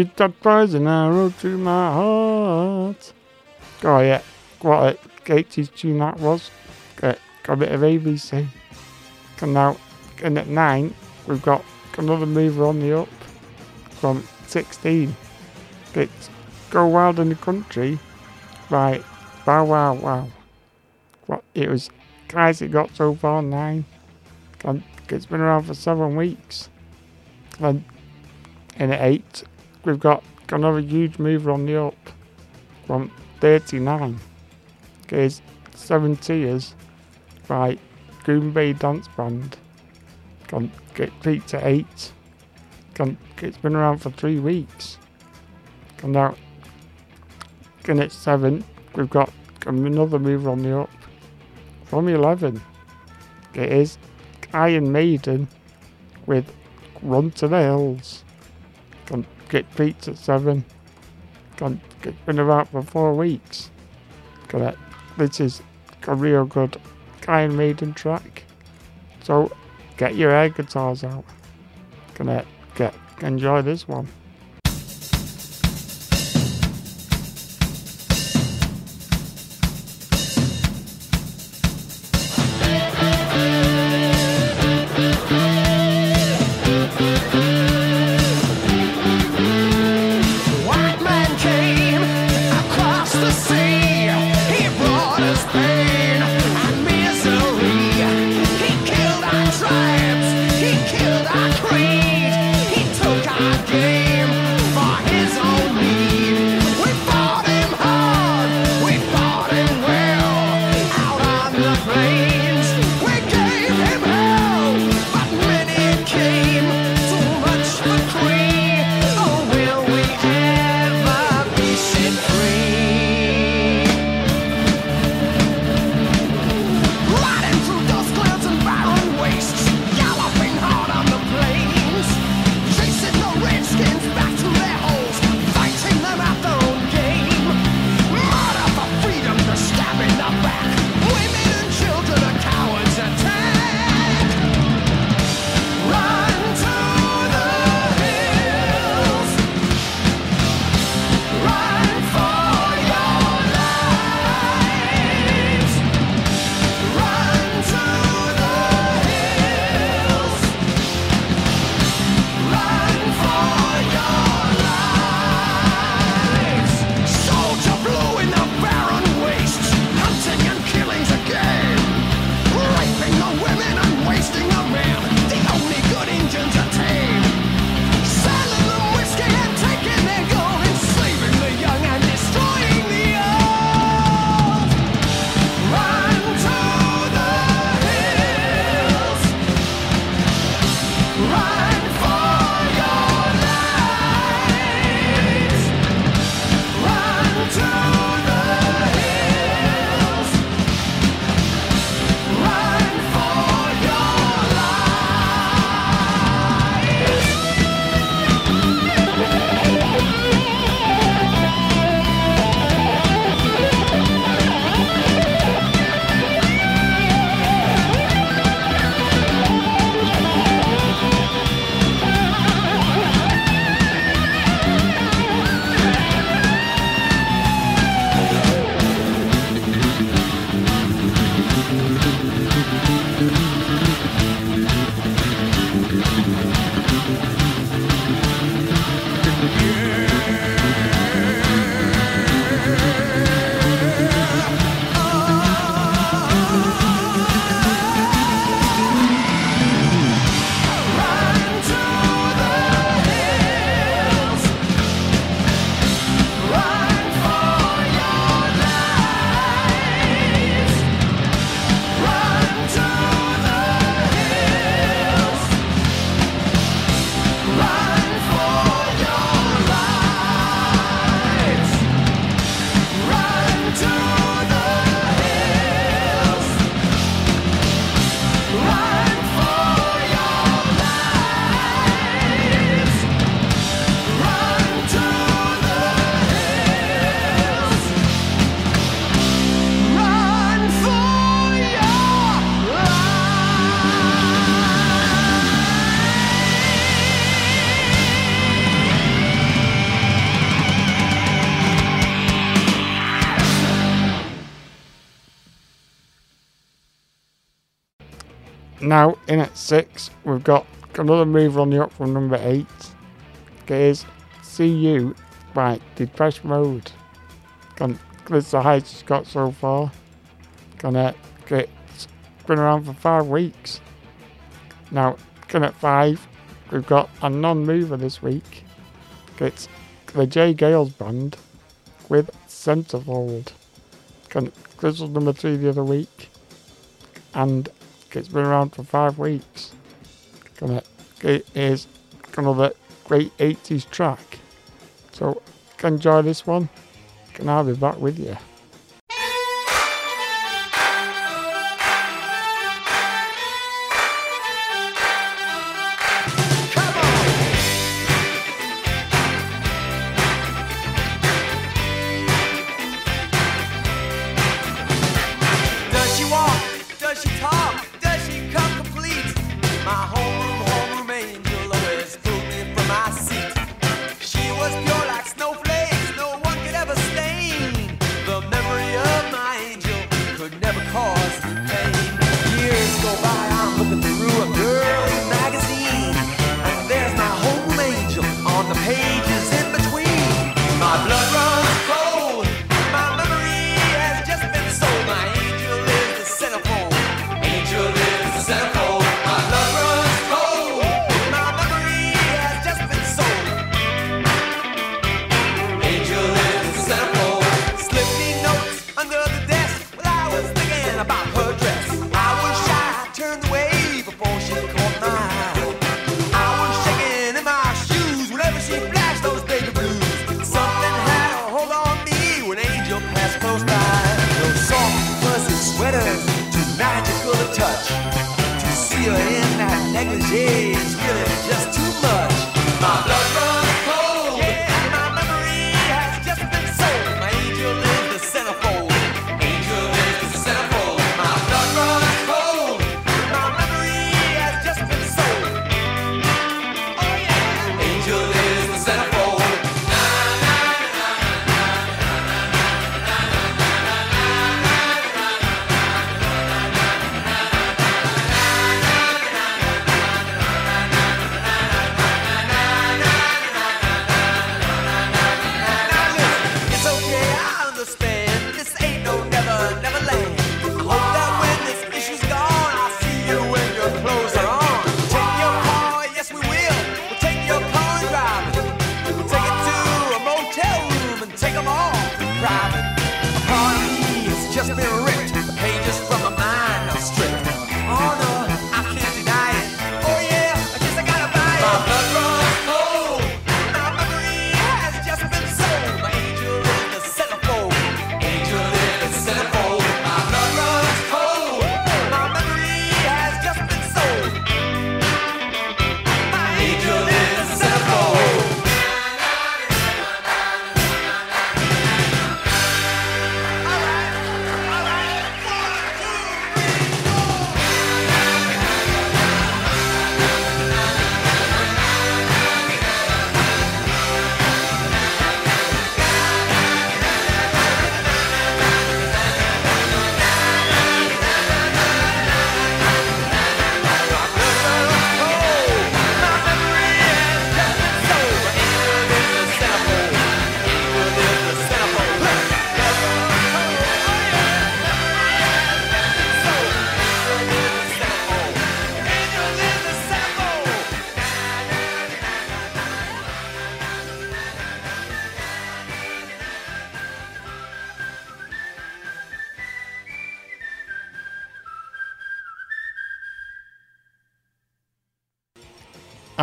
S13: Shoot that poison arrow to my heart.
S14: Oh
S1: yeah, what a 80s tune that was. Got, got a bit of ABC. And now, and at 9, we've got another mover on the up from 16. It's Go Wild in the Country by Bow Wow Wow. What, it was guys it got so far 9. And it's been around for 7 weeks. And in at 8, we've got another huge mover on the up from 39. It is Seven Tears by Goombay Dance Band. Can get peaked at 8. Can, it's been around for 3 weeks. And now, in at 7, we've got another mover on the up from 11. It is Iron Maiden with Run to the Hills. Can get beats at seven. Can it's been about for four weeks. Correct. This is a real good Iron Maiden track. So get your air guitars out. Gonna get enjoy this one.
S4: six, we've got another mover on the up from number eight. Is See You by Depeche Mode. It's the highest it's got so far. Gonna get been around for five weeks. Now, can at five, we've got a non-mover this week. It's the J Geils band with Centerfold. Can, this number three the other week. And it's been around for five weeks. Come on, it is another great 80s track. So, enjoy this one, and I'll be back with you.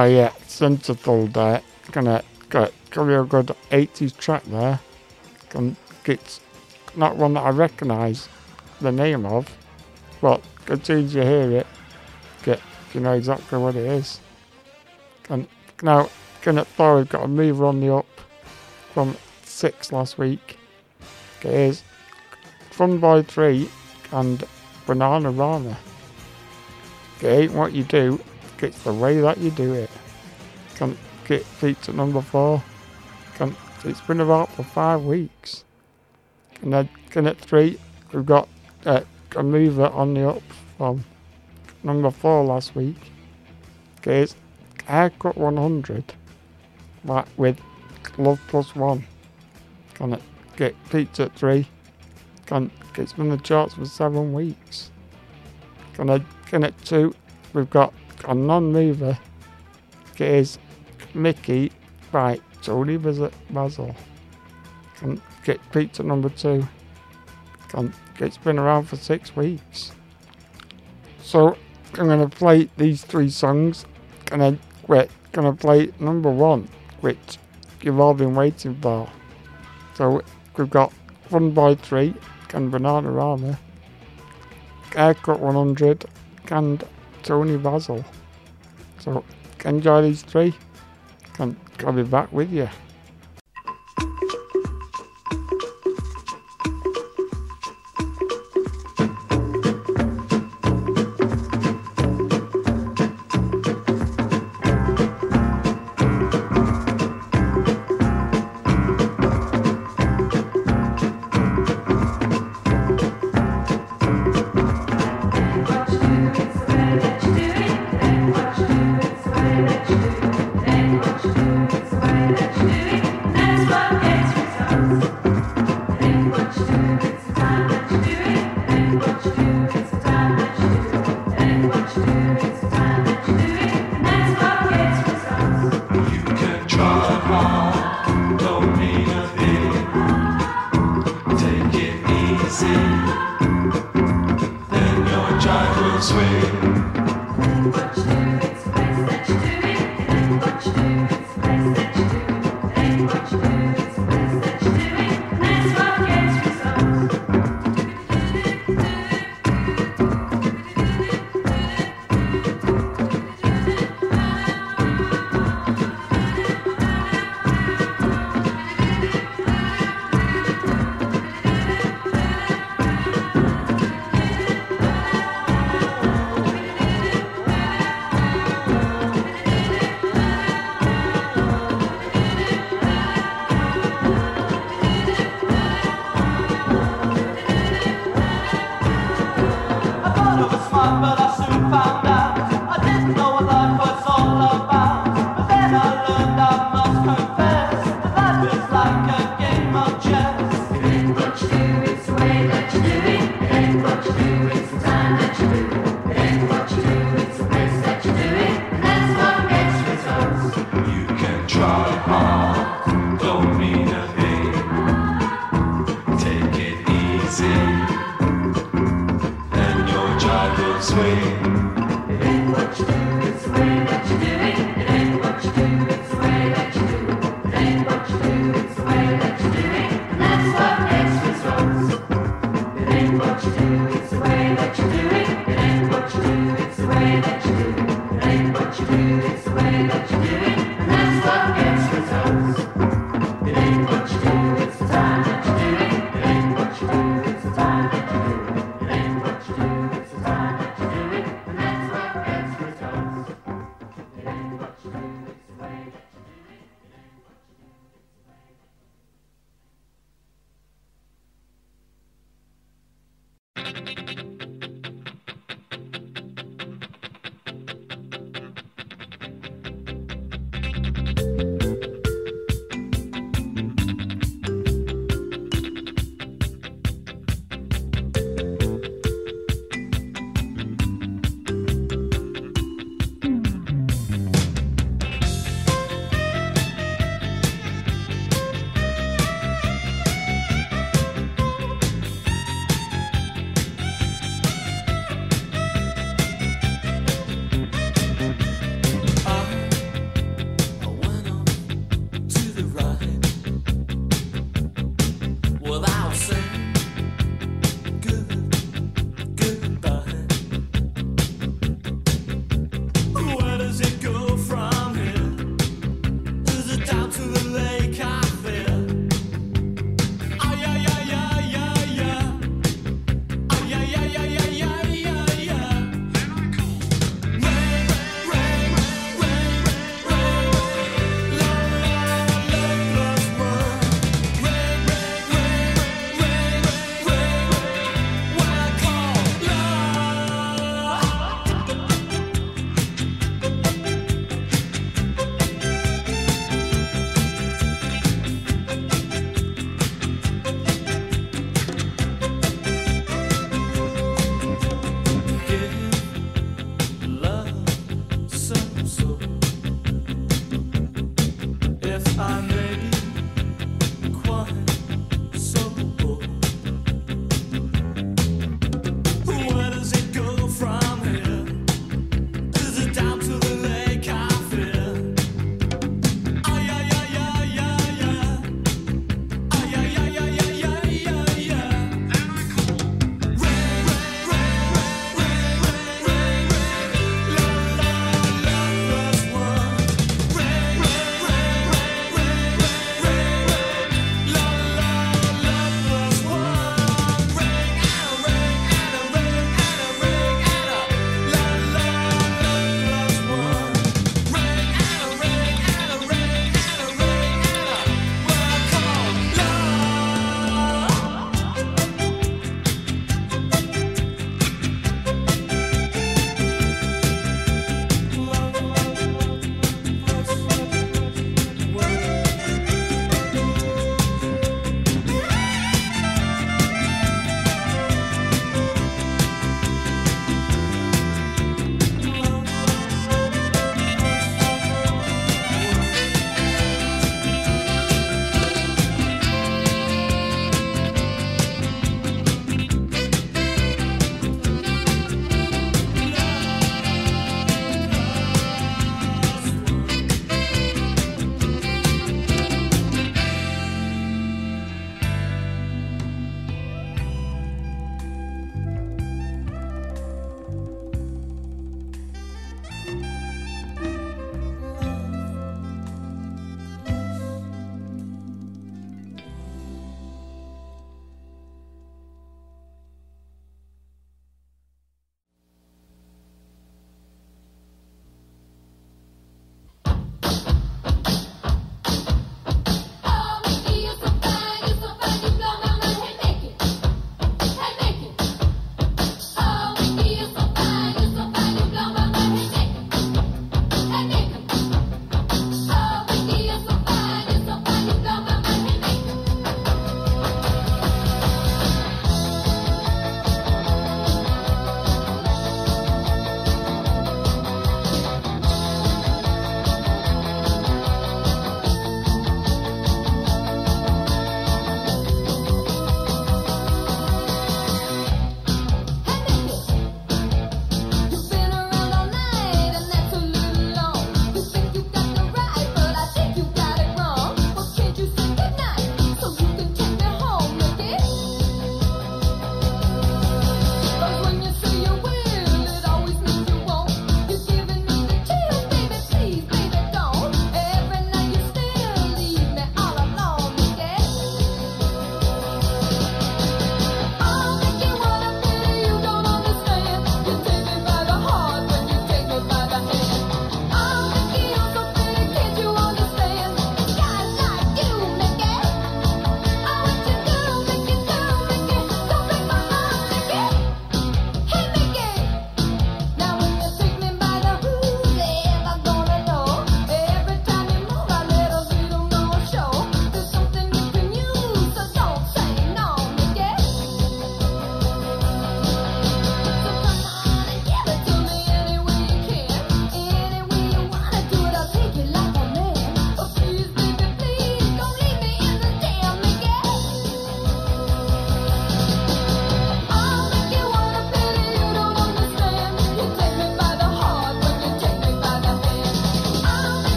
S1: Ah, yeah,
S4: Sentinel there. Gonna got gonna a good 80s track there. It's not one that I recognise the name of, but as soon as you hear it, get you know exactly what it is. And now, gonna four, we've got a mover on the up from six last week. It is Fun Boy Three and Bananarama. Okay, ain't what you do, it's the way that you do it. Can't get feature number four. Can't, it's been about for five weeks. And then Connect 3, we've got uh, a mover on the up from
S15: number 4 last week. Okay, it's haircut 100 right, with love plus 1. Can it get pizza 3? Can, it's been the charts for 7 weeks. Can I connect 2? We've got a non-mover. Is Mickey by Toni Visit Basil. Can get at number two. Can, it's been around for six weeks. So I'm gonna play these three songs and then we're gonna play number one, which you've all been waiting for. So we've got Fun Boy Three and Bananarama, Haircut 100 and Toni Basil. So enjoy these three and I'll be back with you.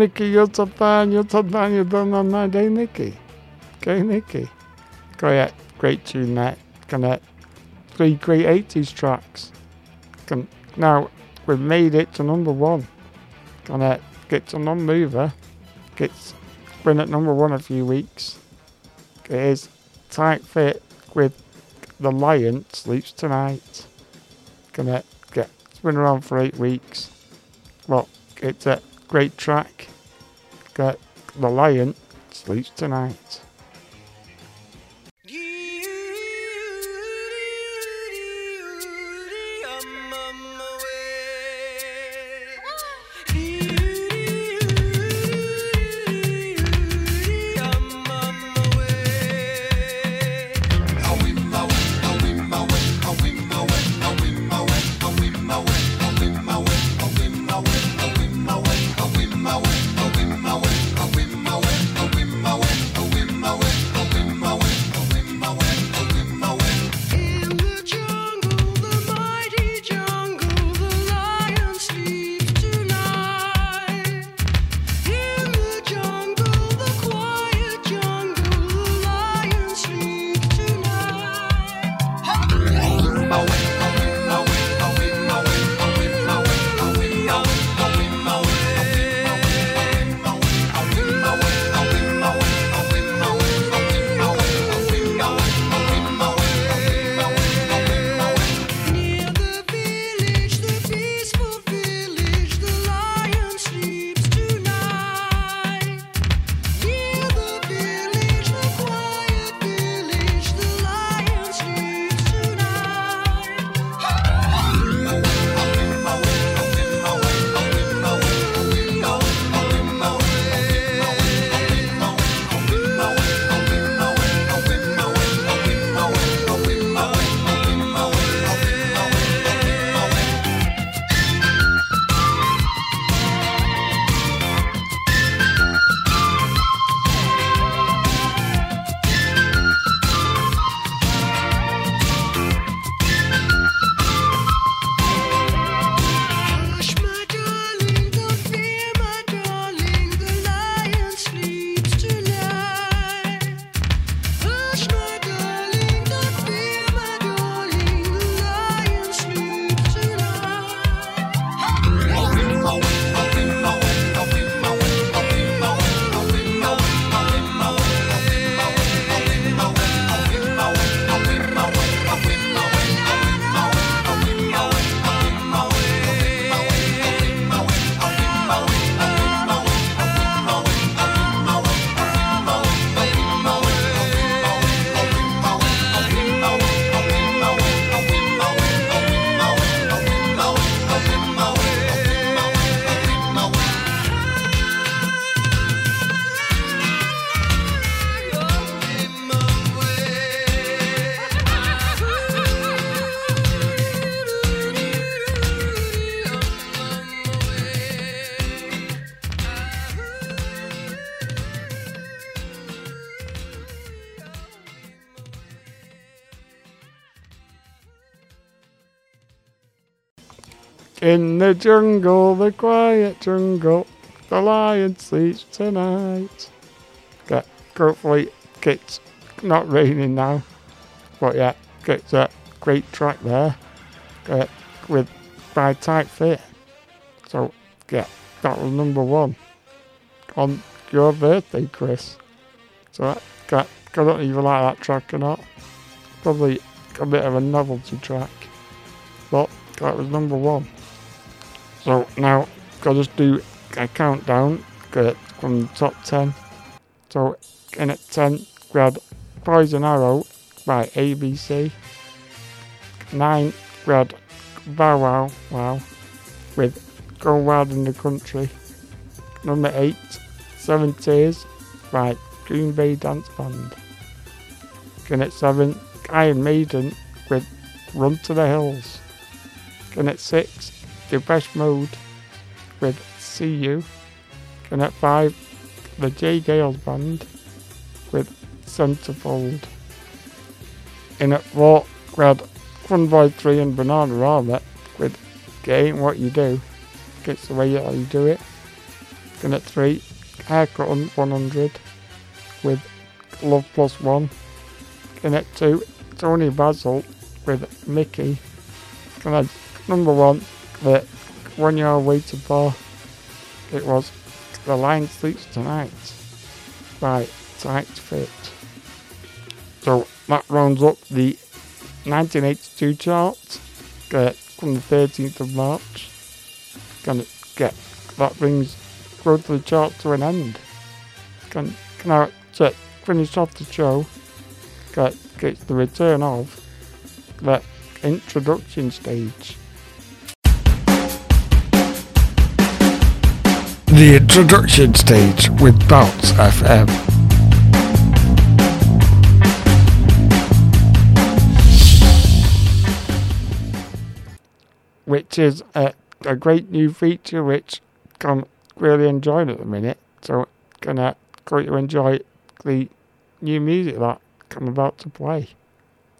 S1: Mickey, you're so fine, you're so fine, you're done on that day, Mickey. Okay, Mickey. Great, great tune that. Gonna three great 80s tracks. Can, now, we've made it to number one. Gonna get to non-mover. Gets been at number one a few weeks. It is Tight Fit with The Lion Sleeps Tonight. Gonna get, it's been around for eight weeks. Well, it's a great track. Got The Lion Sleeps Tonight. The jungle, the quiet jungle, the lion sleeps tonight. Yeah, hopefully it's not raining now. But yeah, it's a great track there uh, with by Tight Fit. So yeah, that was number one on your birthday, Chris. So that, that, I don't even like that track or not. Probably a bit of a novelty track. But that was number one. So now I'll just do a countdown from the top 10. So in at 10 grab Poison Arrow by ABC. 9 we had Bow Wow Wow with Go Wild in the Country. Number 8 Seven Tears by Goombay Dance Band. In at 7 Iron Maiden with Run to the Hills. In at 6 Depeche Mode with See You. And at 5, the J. Geils Band with Centerfold. In at 4, we had Fun Boy 3 and Bananarama with Ain't What You Do. It's the way you, do it. Then at 3, Haircut on 100 with Love Plus 1. Then at 2, Toni Basil with Mickey. And at number 1, the one you're waiting for, it was The Lion Sleeps Tonight by Tight Fit. So that rounds up the 1982 chart uh, from the 13th of March. Can it get that brings growth of the chart to an end. Can can I to finish off the show? Get gets the return of that introduction stage. The introduction stage with Bounce FM. which is a, a great new feature which I'm really enjoying at the minute. So gonna going to enjoy the new music that I'm about to play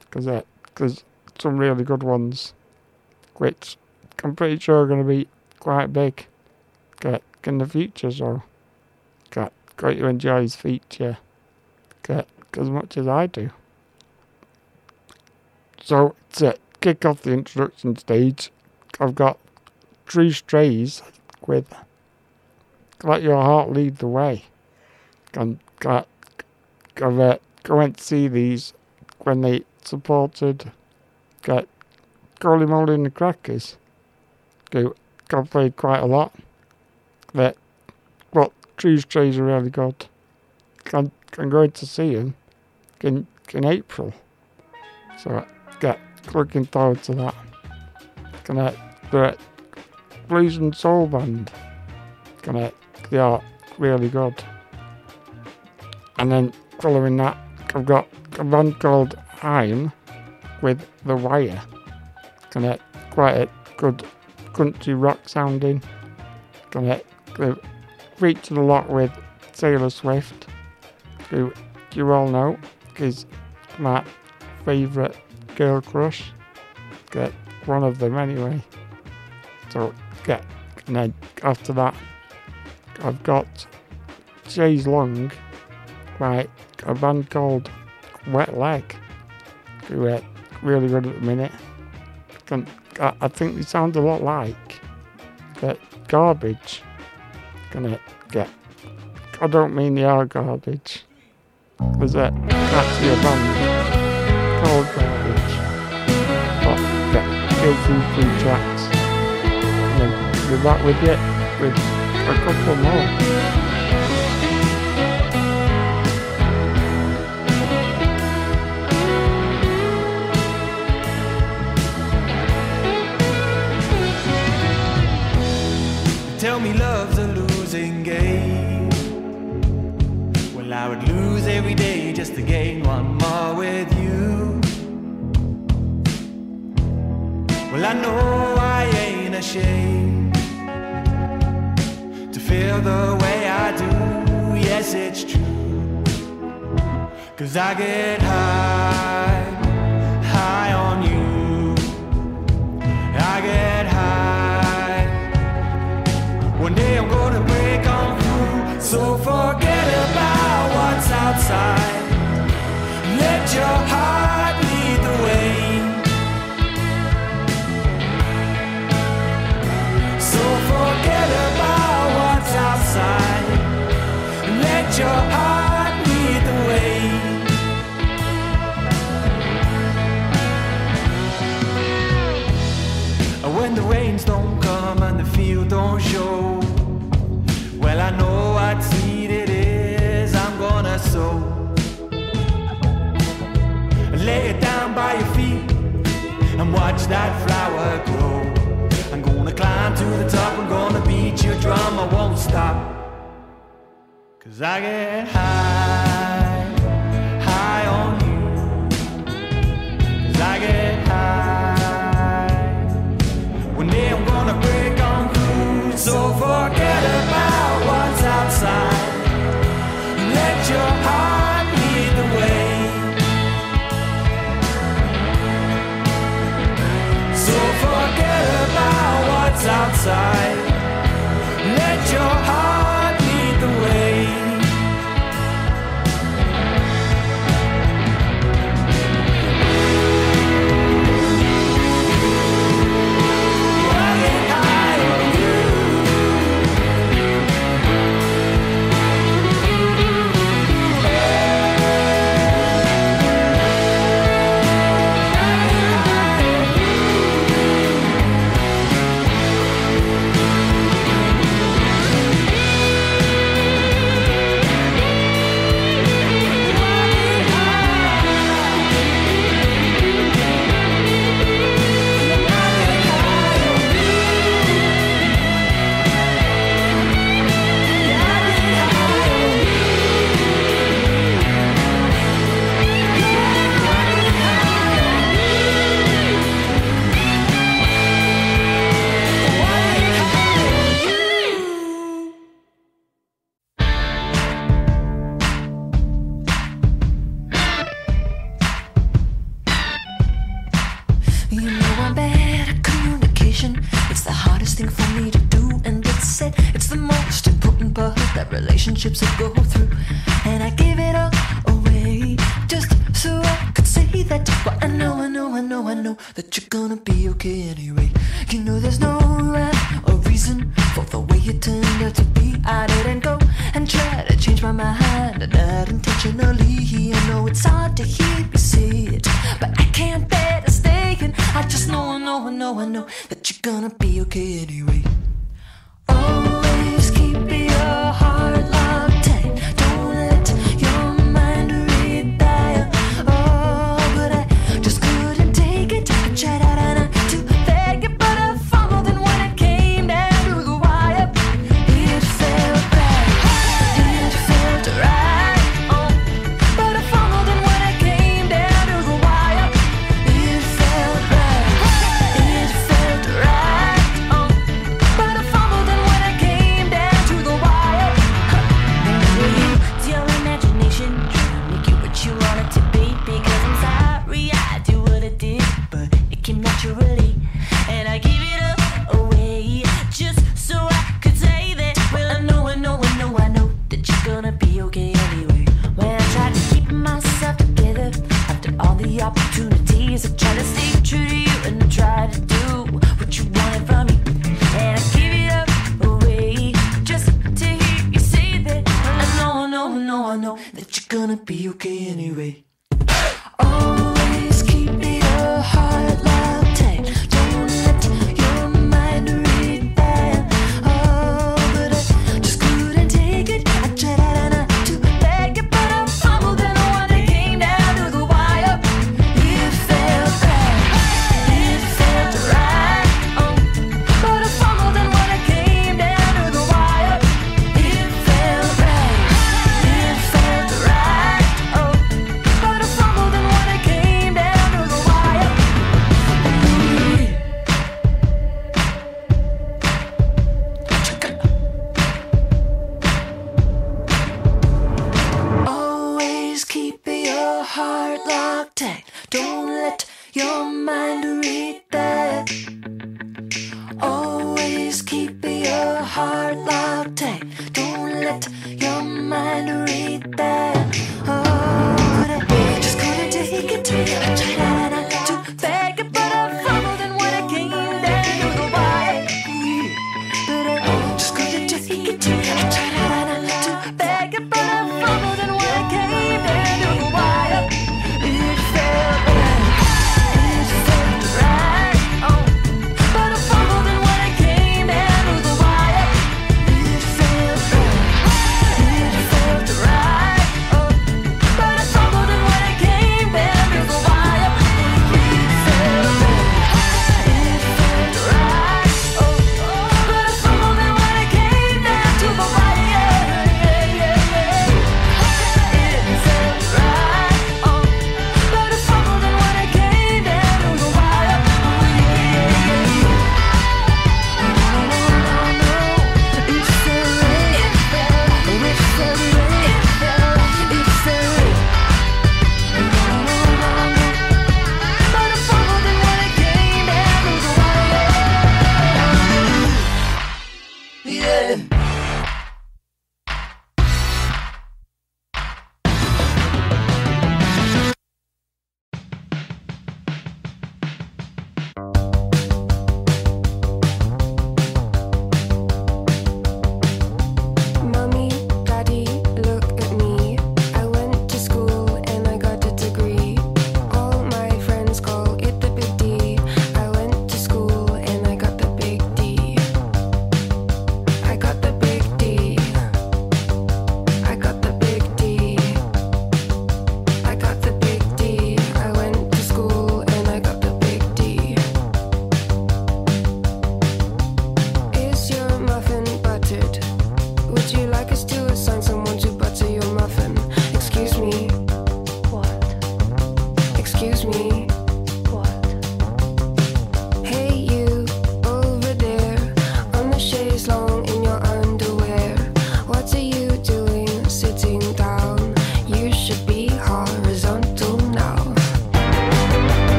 S1: because there's uh, some really good ones which I'm pretty sure are going to be quite big get in the future. So going to enjoy his feature get as much as I do. So to kick off the introduction stage, I've got Three Strays with Let Your Heart Lead the Way. And got, got, I went to see these when they supported got Golly Molly and the Crackers. Who got played quite a lot. But Three Strays are really good. I'm, going to see them in, in April. So, I get looking forward to that. Gonna the blues and soul band. Gonna they are really good. And then following that, I've got a band called Haim with The Wire. Gonna quite a good country rock sounding. Gonna they featured a lot with Taylor Swift, who you all know is my favourite girl crush. Get one of them anyway. So get and then after that I've got Chaise Longue by a band called Wet Leg who are really good at the minute. And I, think they sound a lot like but garbage. Gonna get I don't mean they are garbage. There's a actually a band called garbage. But get through three tracks and then be back with you with a couple more.
S3: Lose every day just to gain one more with you. Well, I know I ain't ashamed to feel the way I do. Yes, it's true. Cause I get high, high on you. I get high. One day I'm gonna break on through. So forget outside. Let your heart lead the way. So forget about what's outside. Let your heart lead the way. When the rains don't come and the field don't show, well, I know what seed watch that flower grow. I'm gonna climb to the top, I'm gonna beat your drum, I won't stop. Cause I get high, high on you. Cause I get high. One day I'm gonna break on through. So forget about what's outside. Let your heart outside. Let your heart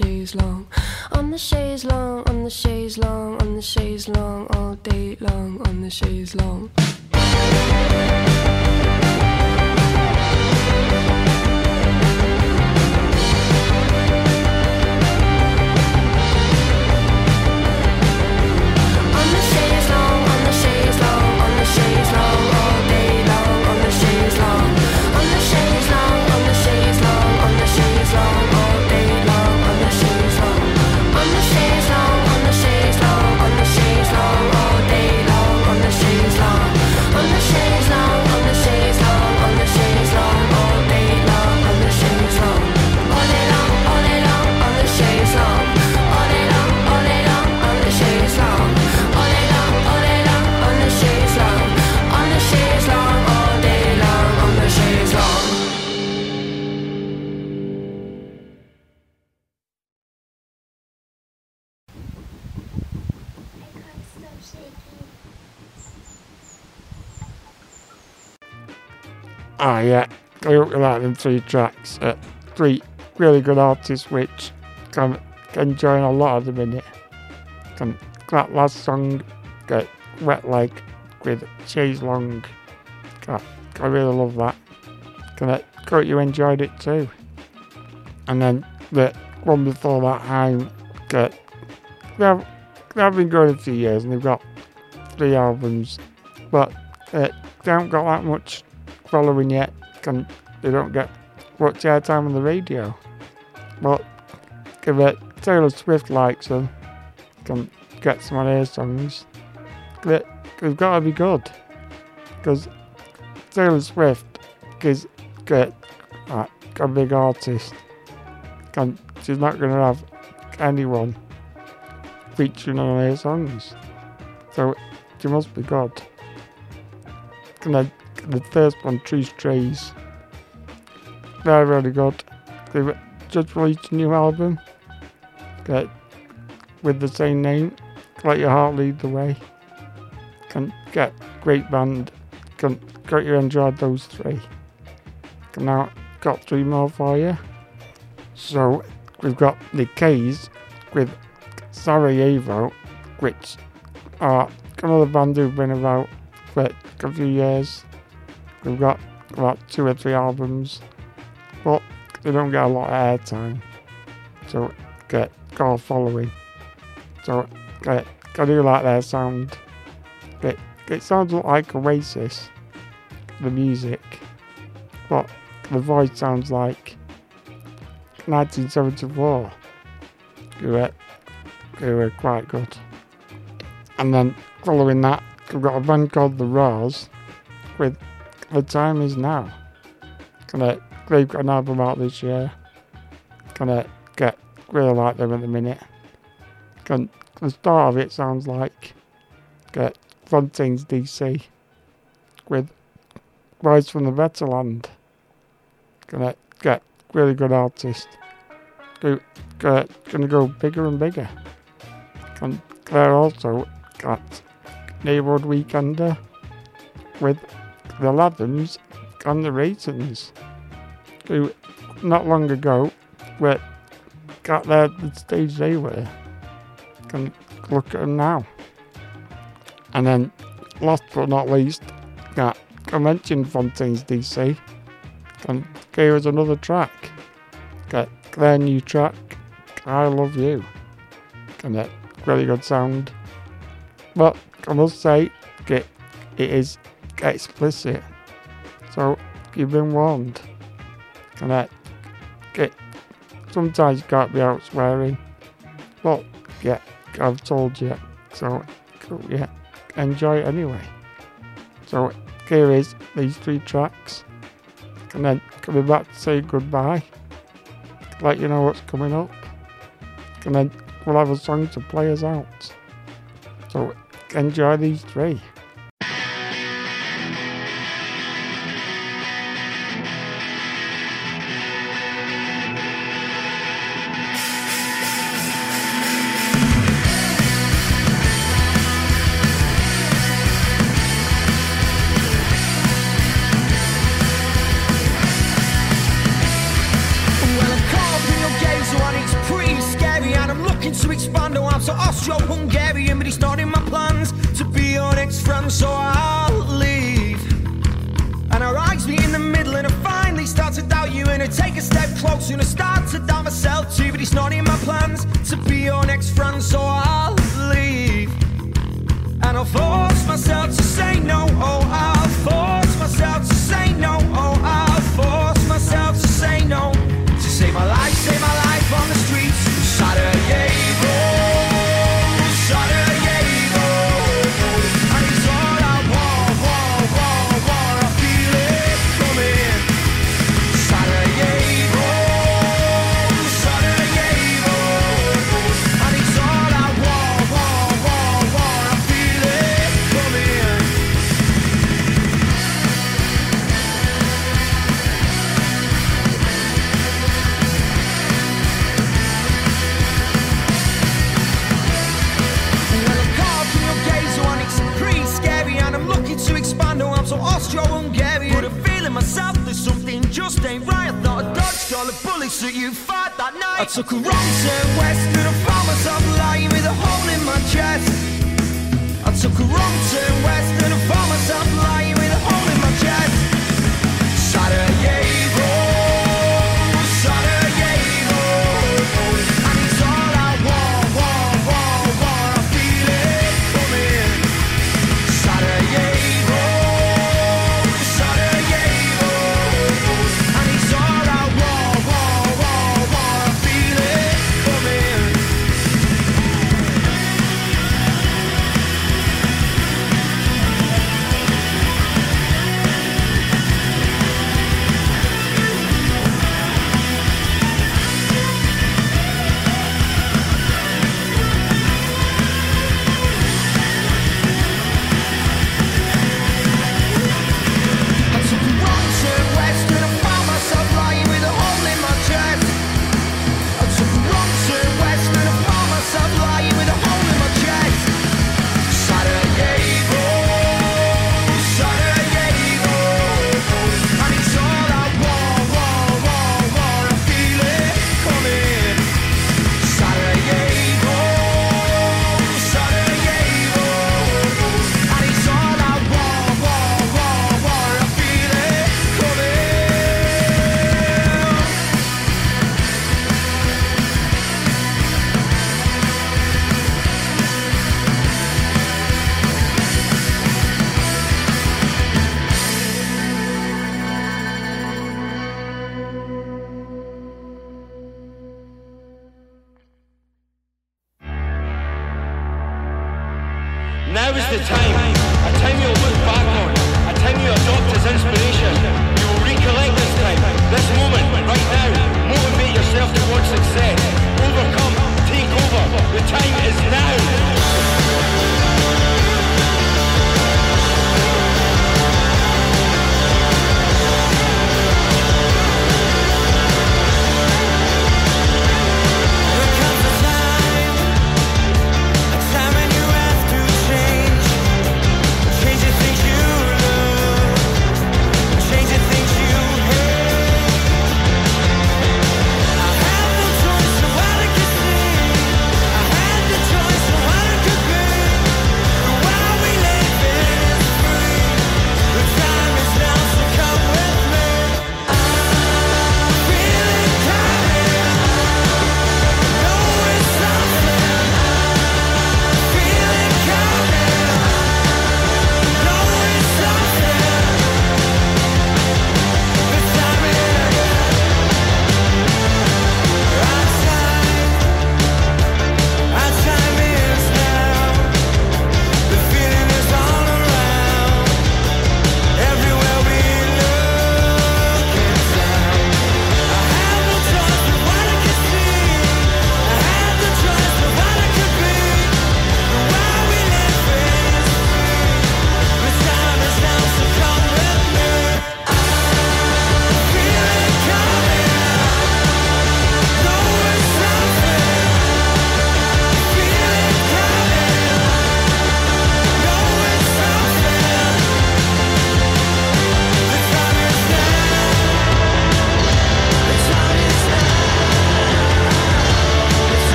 S16: chaise longue, on the chaise longue, on the chaise longue,
S1: Ah, yeah. I like them three tracks. Uh, three really good artists, which I'm enjoying a lot of them in it. That last song, get Wet Leg with Chaise Longue. I really love that. Can I hope you enjoyed it too. And then the one before that, I'm get they have, they have been going a few years and they've got three albums, but uh, they haven't got that much following yet. Can they don't get much airtime on the radio. But if it Taylor Swift likes them, can get some of their songs. They, they've got to be good because Taylor Swift is get like, a big artist. Can she's not going to have anyone featuring on her songs, so she must be good. And then the first one, Tree Strays, they're really good. They've just released a new album uh, with the same name, Let Your Heart Lead the Way. Can get great band. Can got you enjoyed those three. Can now got three more for you. So we've got the K's with Sarajevo, which are another band who've been about for a few years. We've got about two or three albums, but they don't get a lot of airtime. So get got a following. So get I do like their sound. It it sounds like Oasis, the music, but the voice sounds like 1974. They were, they were quite good. And then following that, we've got a band called The Raws with The Time Is Now. Gonna, they've got an album out this year. Gonna get really like them at the minute. Can, the start of it sounds like get Fontaines DC with Rise from the Better Land. Gonna get really good artist. Go, go, gonna go bigger and bigger. And they're also got Neighborhood Weekender with the Lathums and the Raisins, who not long ago were got there the stage they were. Can look at them now. And then, last but not least, got I mentioned Fontaines DC, and here is another track. Got their new track, I Love You. And that really good sound. But I must say, it, it is explicit. So you've been warned. And that it, sometimes you can't be out swearing. But yeah, I've told you. So yeah, enjoy it anyway. So here is these three tracks. And then coming back to say goodbye. Let you know what's coming up. And then we'll have a song to play us out. So enjoy these three.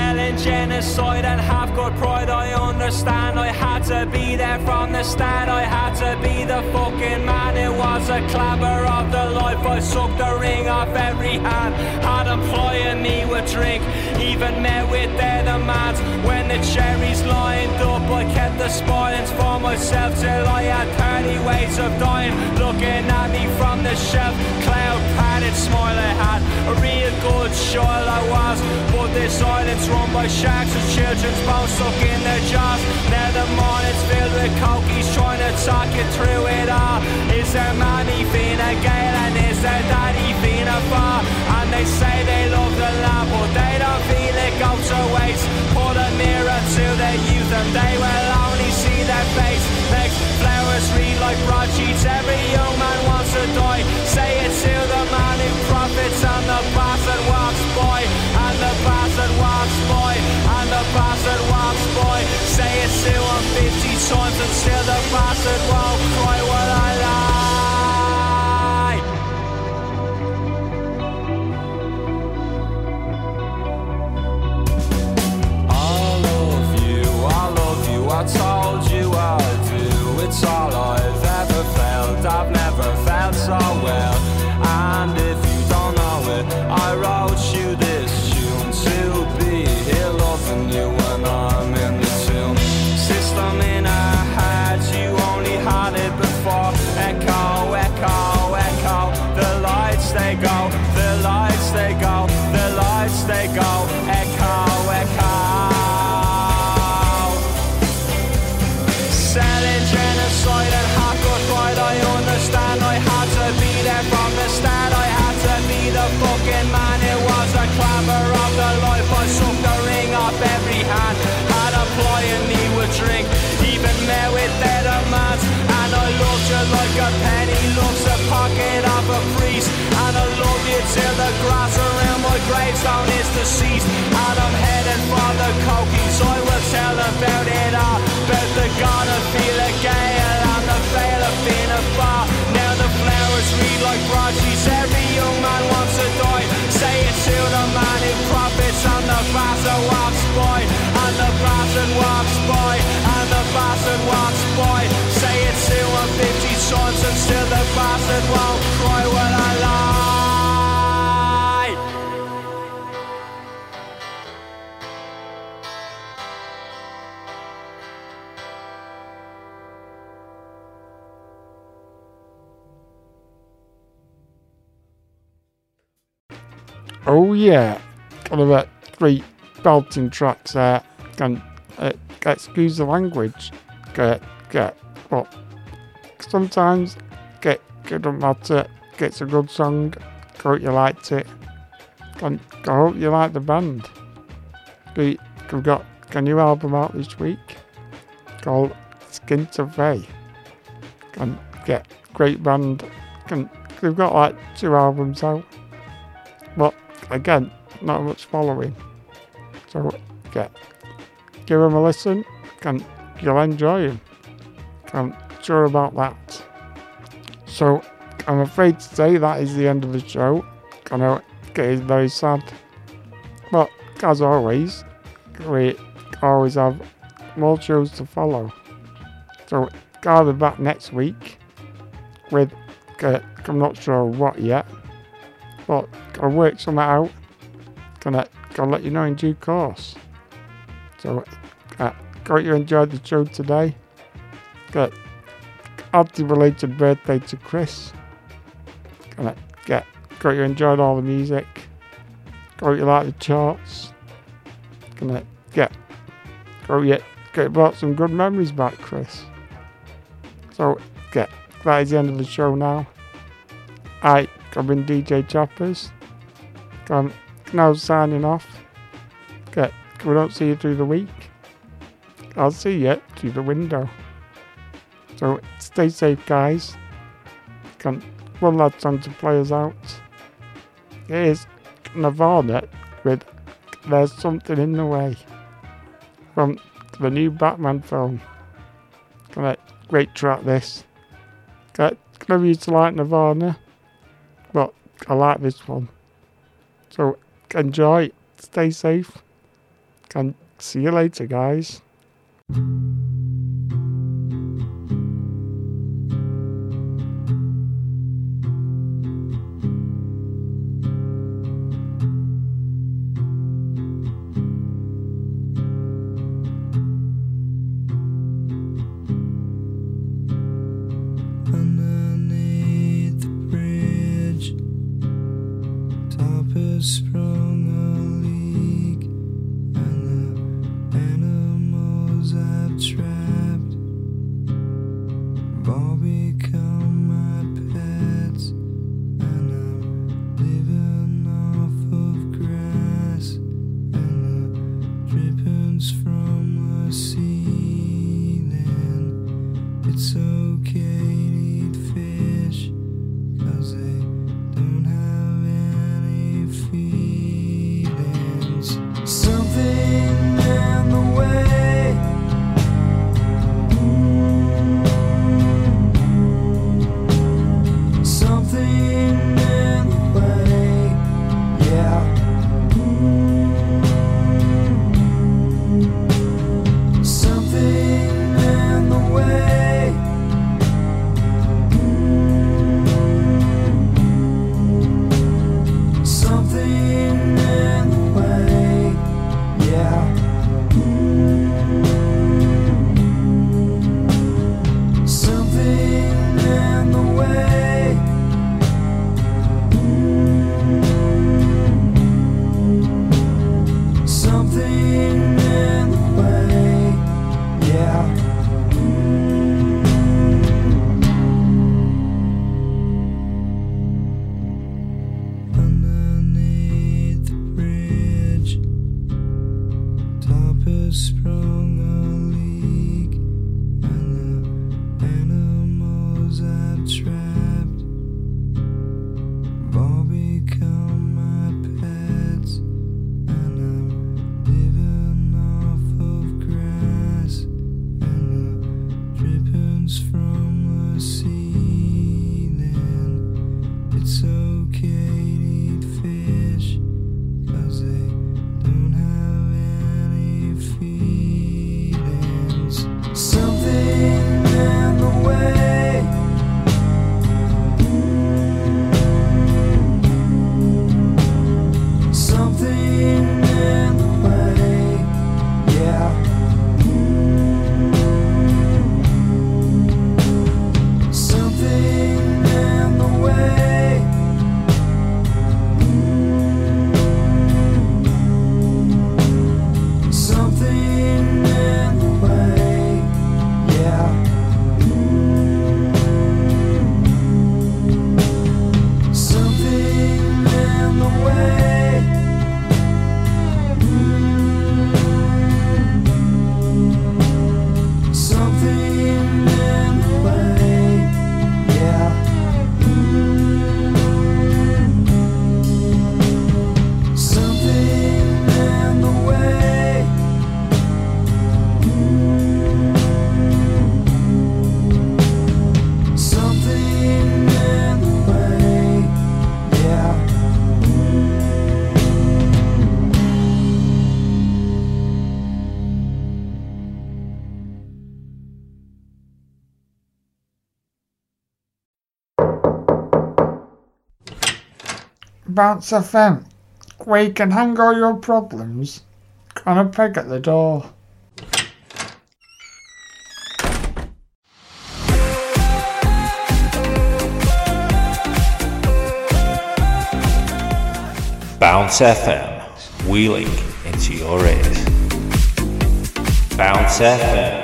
S17: Selling genocide and have got pride, I understand. I had to be there from the start. I had to be the fucking man. It was a clamour of the life. I sucked the ring off every hand. Had employing me with drink, even met with their demands. When the cherries lined up, I kept the spoilings for myself till I had 30 ways of dying. Looking at me from the shelf, cloud padded smile I had. A real good child I was, but this island's run by sharks with children's bones stuck in their jaws. Now the morning's filled with cokies trying to talk you through it all. Is there mommy Fine Gael and is there daddy Fianna Fáil? And they say they love the land, but they don't feel it go to waste. Put a mirror to their youth and they will only see their face. Next flowers read like broadsheets, every young man wants to die. Say it to the man who profits and the bastard walks by. And the bastard walks by. And the bastard walks by. Say it to him 50 times and still the bastard won't cry. Well, I I told you I do. It's all I've I love you till the grass around my gravestone is deceased. And I'm heading for the cokies. I will tell about it all. About the god of feel a gale and the veil of being a bar. Now the flowers read like broadsheets. Every young man wants to die. Say it to the man who profits and the bastard walks by. And the bastard walks by. And the bastard walks by. Say it to him 50 times and still the bastard won't
S1: Oh yeah, got about three belting tracks there. Can uh, excuse the language. Get get, but sometimes get get don't matter. Gets a good song. Hope you liked it. Can I hope you like the band. We we've got a new album out this week called Skinty Fia.
S12: and get great band. And they've got like two albums out, but again, not much following. So get give him a listen, and you'll enjoy him. I'm sure about that. So I'm afraid to say that is the end of the show. I know it is very sad, but as always, we always have more shows to follow. So I'll be back next week with uh, I'm not sure what yet, but I'll work something out. Gonna gonna let you know in due course. So uh, hope you enjoyed the show today. Got happy related birthday to Chris. Gonna get hope you enjoyed all the music. Hope you like the charts. Gonna get hope you get brought some good memories back, Chris. So get that is the end of the show now. I I've been DJ Choppers. I'm now signing off. Get we don't see you through the week. I'll see you through the window. So stay safe guys. Can one last song to play us out. Here's Nirvana with There's Something in the Way from the new Batman film. Gonna great track this. Got never used to like Nirvana, but I like this one. So enjoy, stay safe, and see you later, guys.
S1: Bounce FM, where you can hang all your problems on a peg at the door.
S18: Bounce FM, wheeling into your ears. Bounce FM.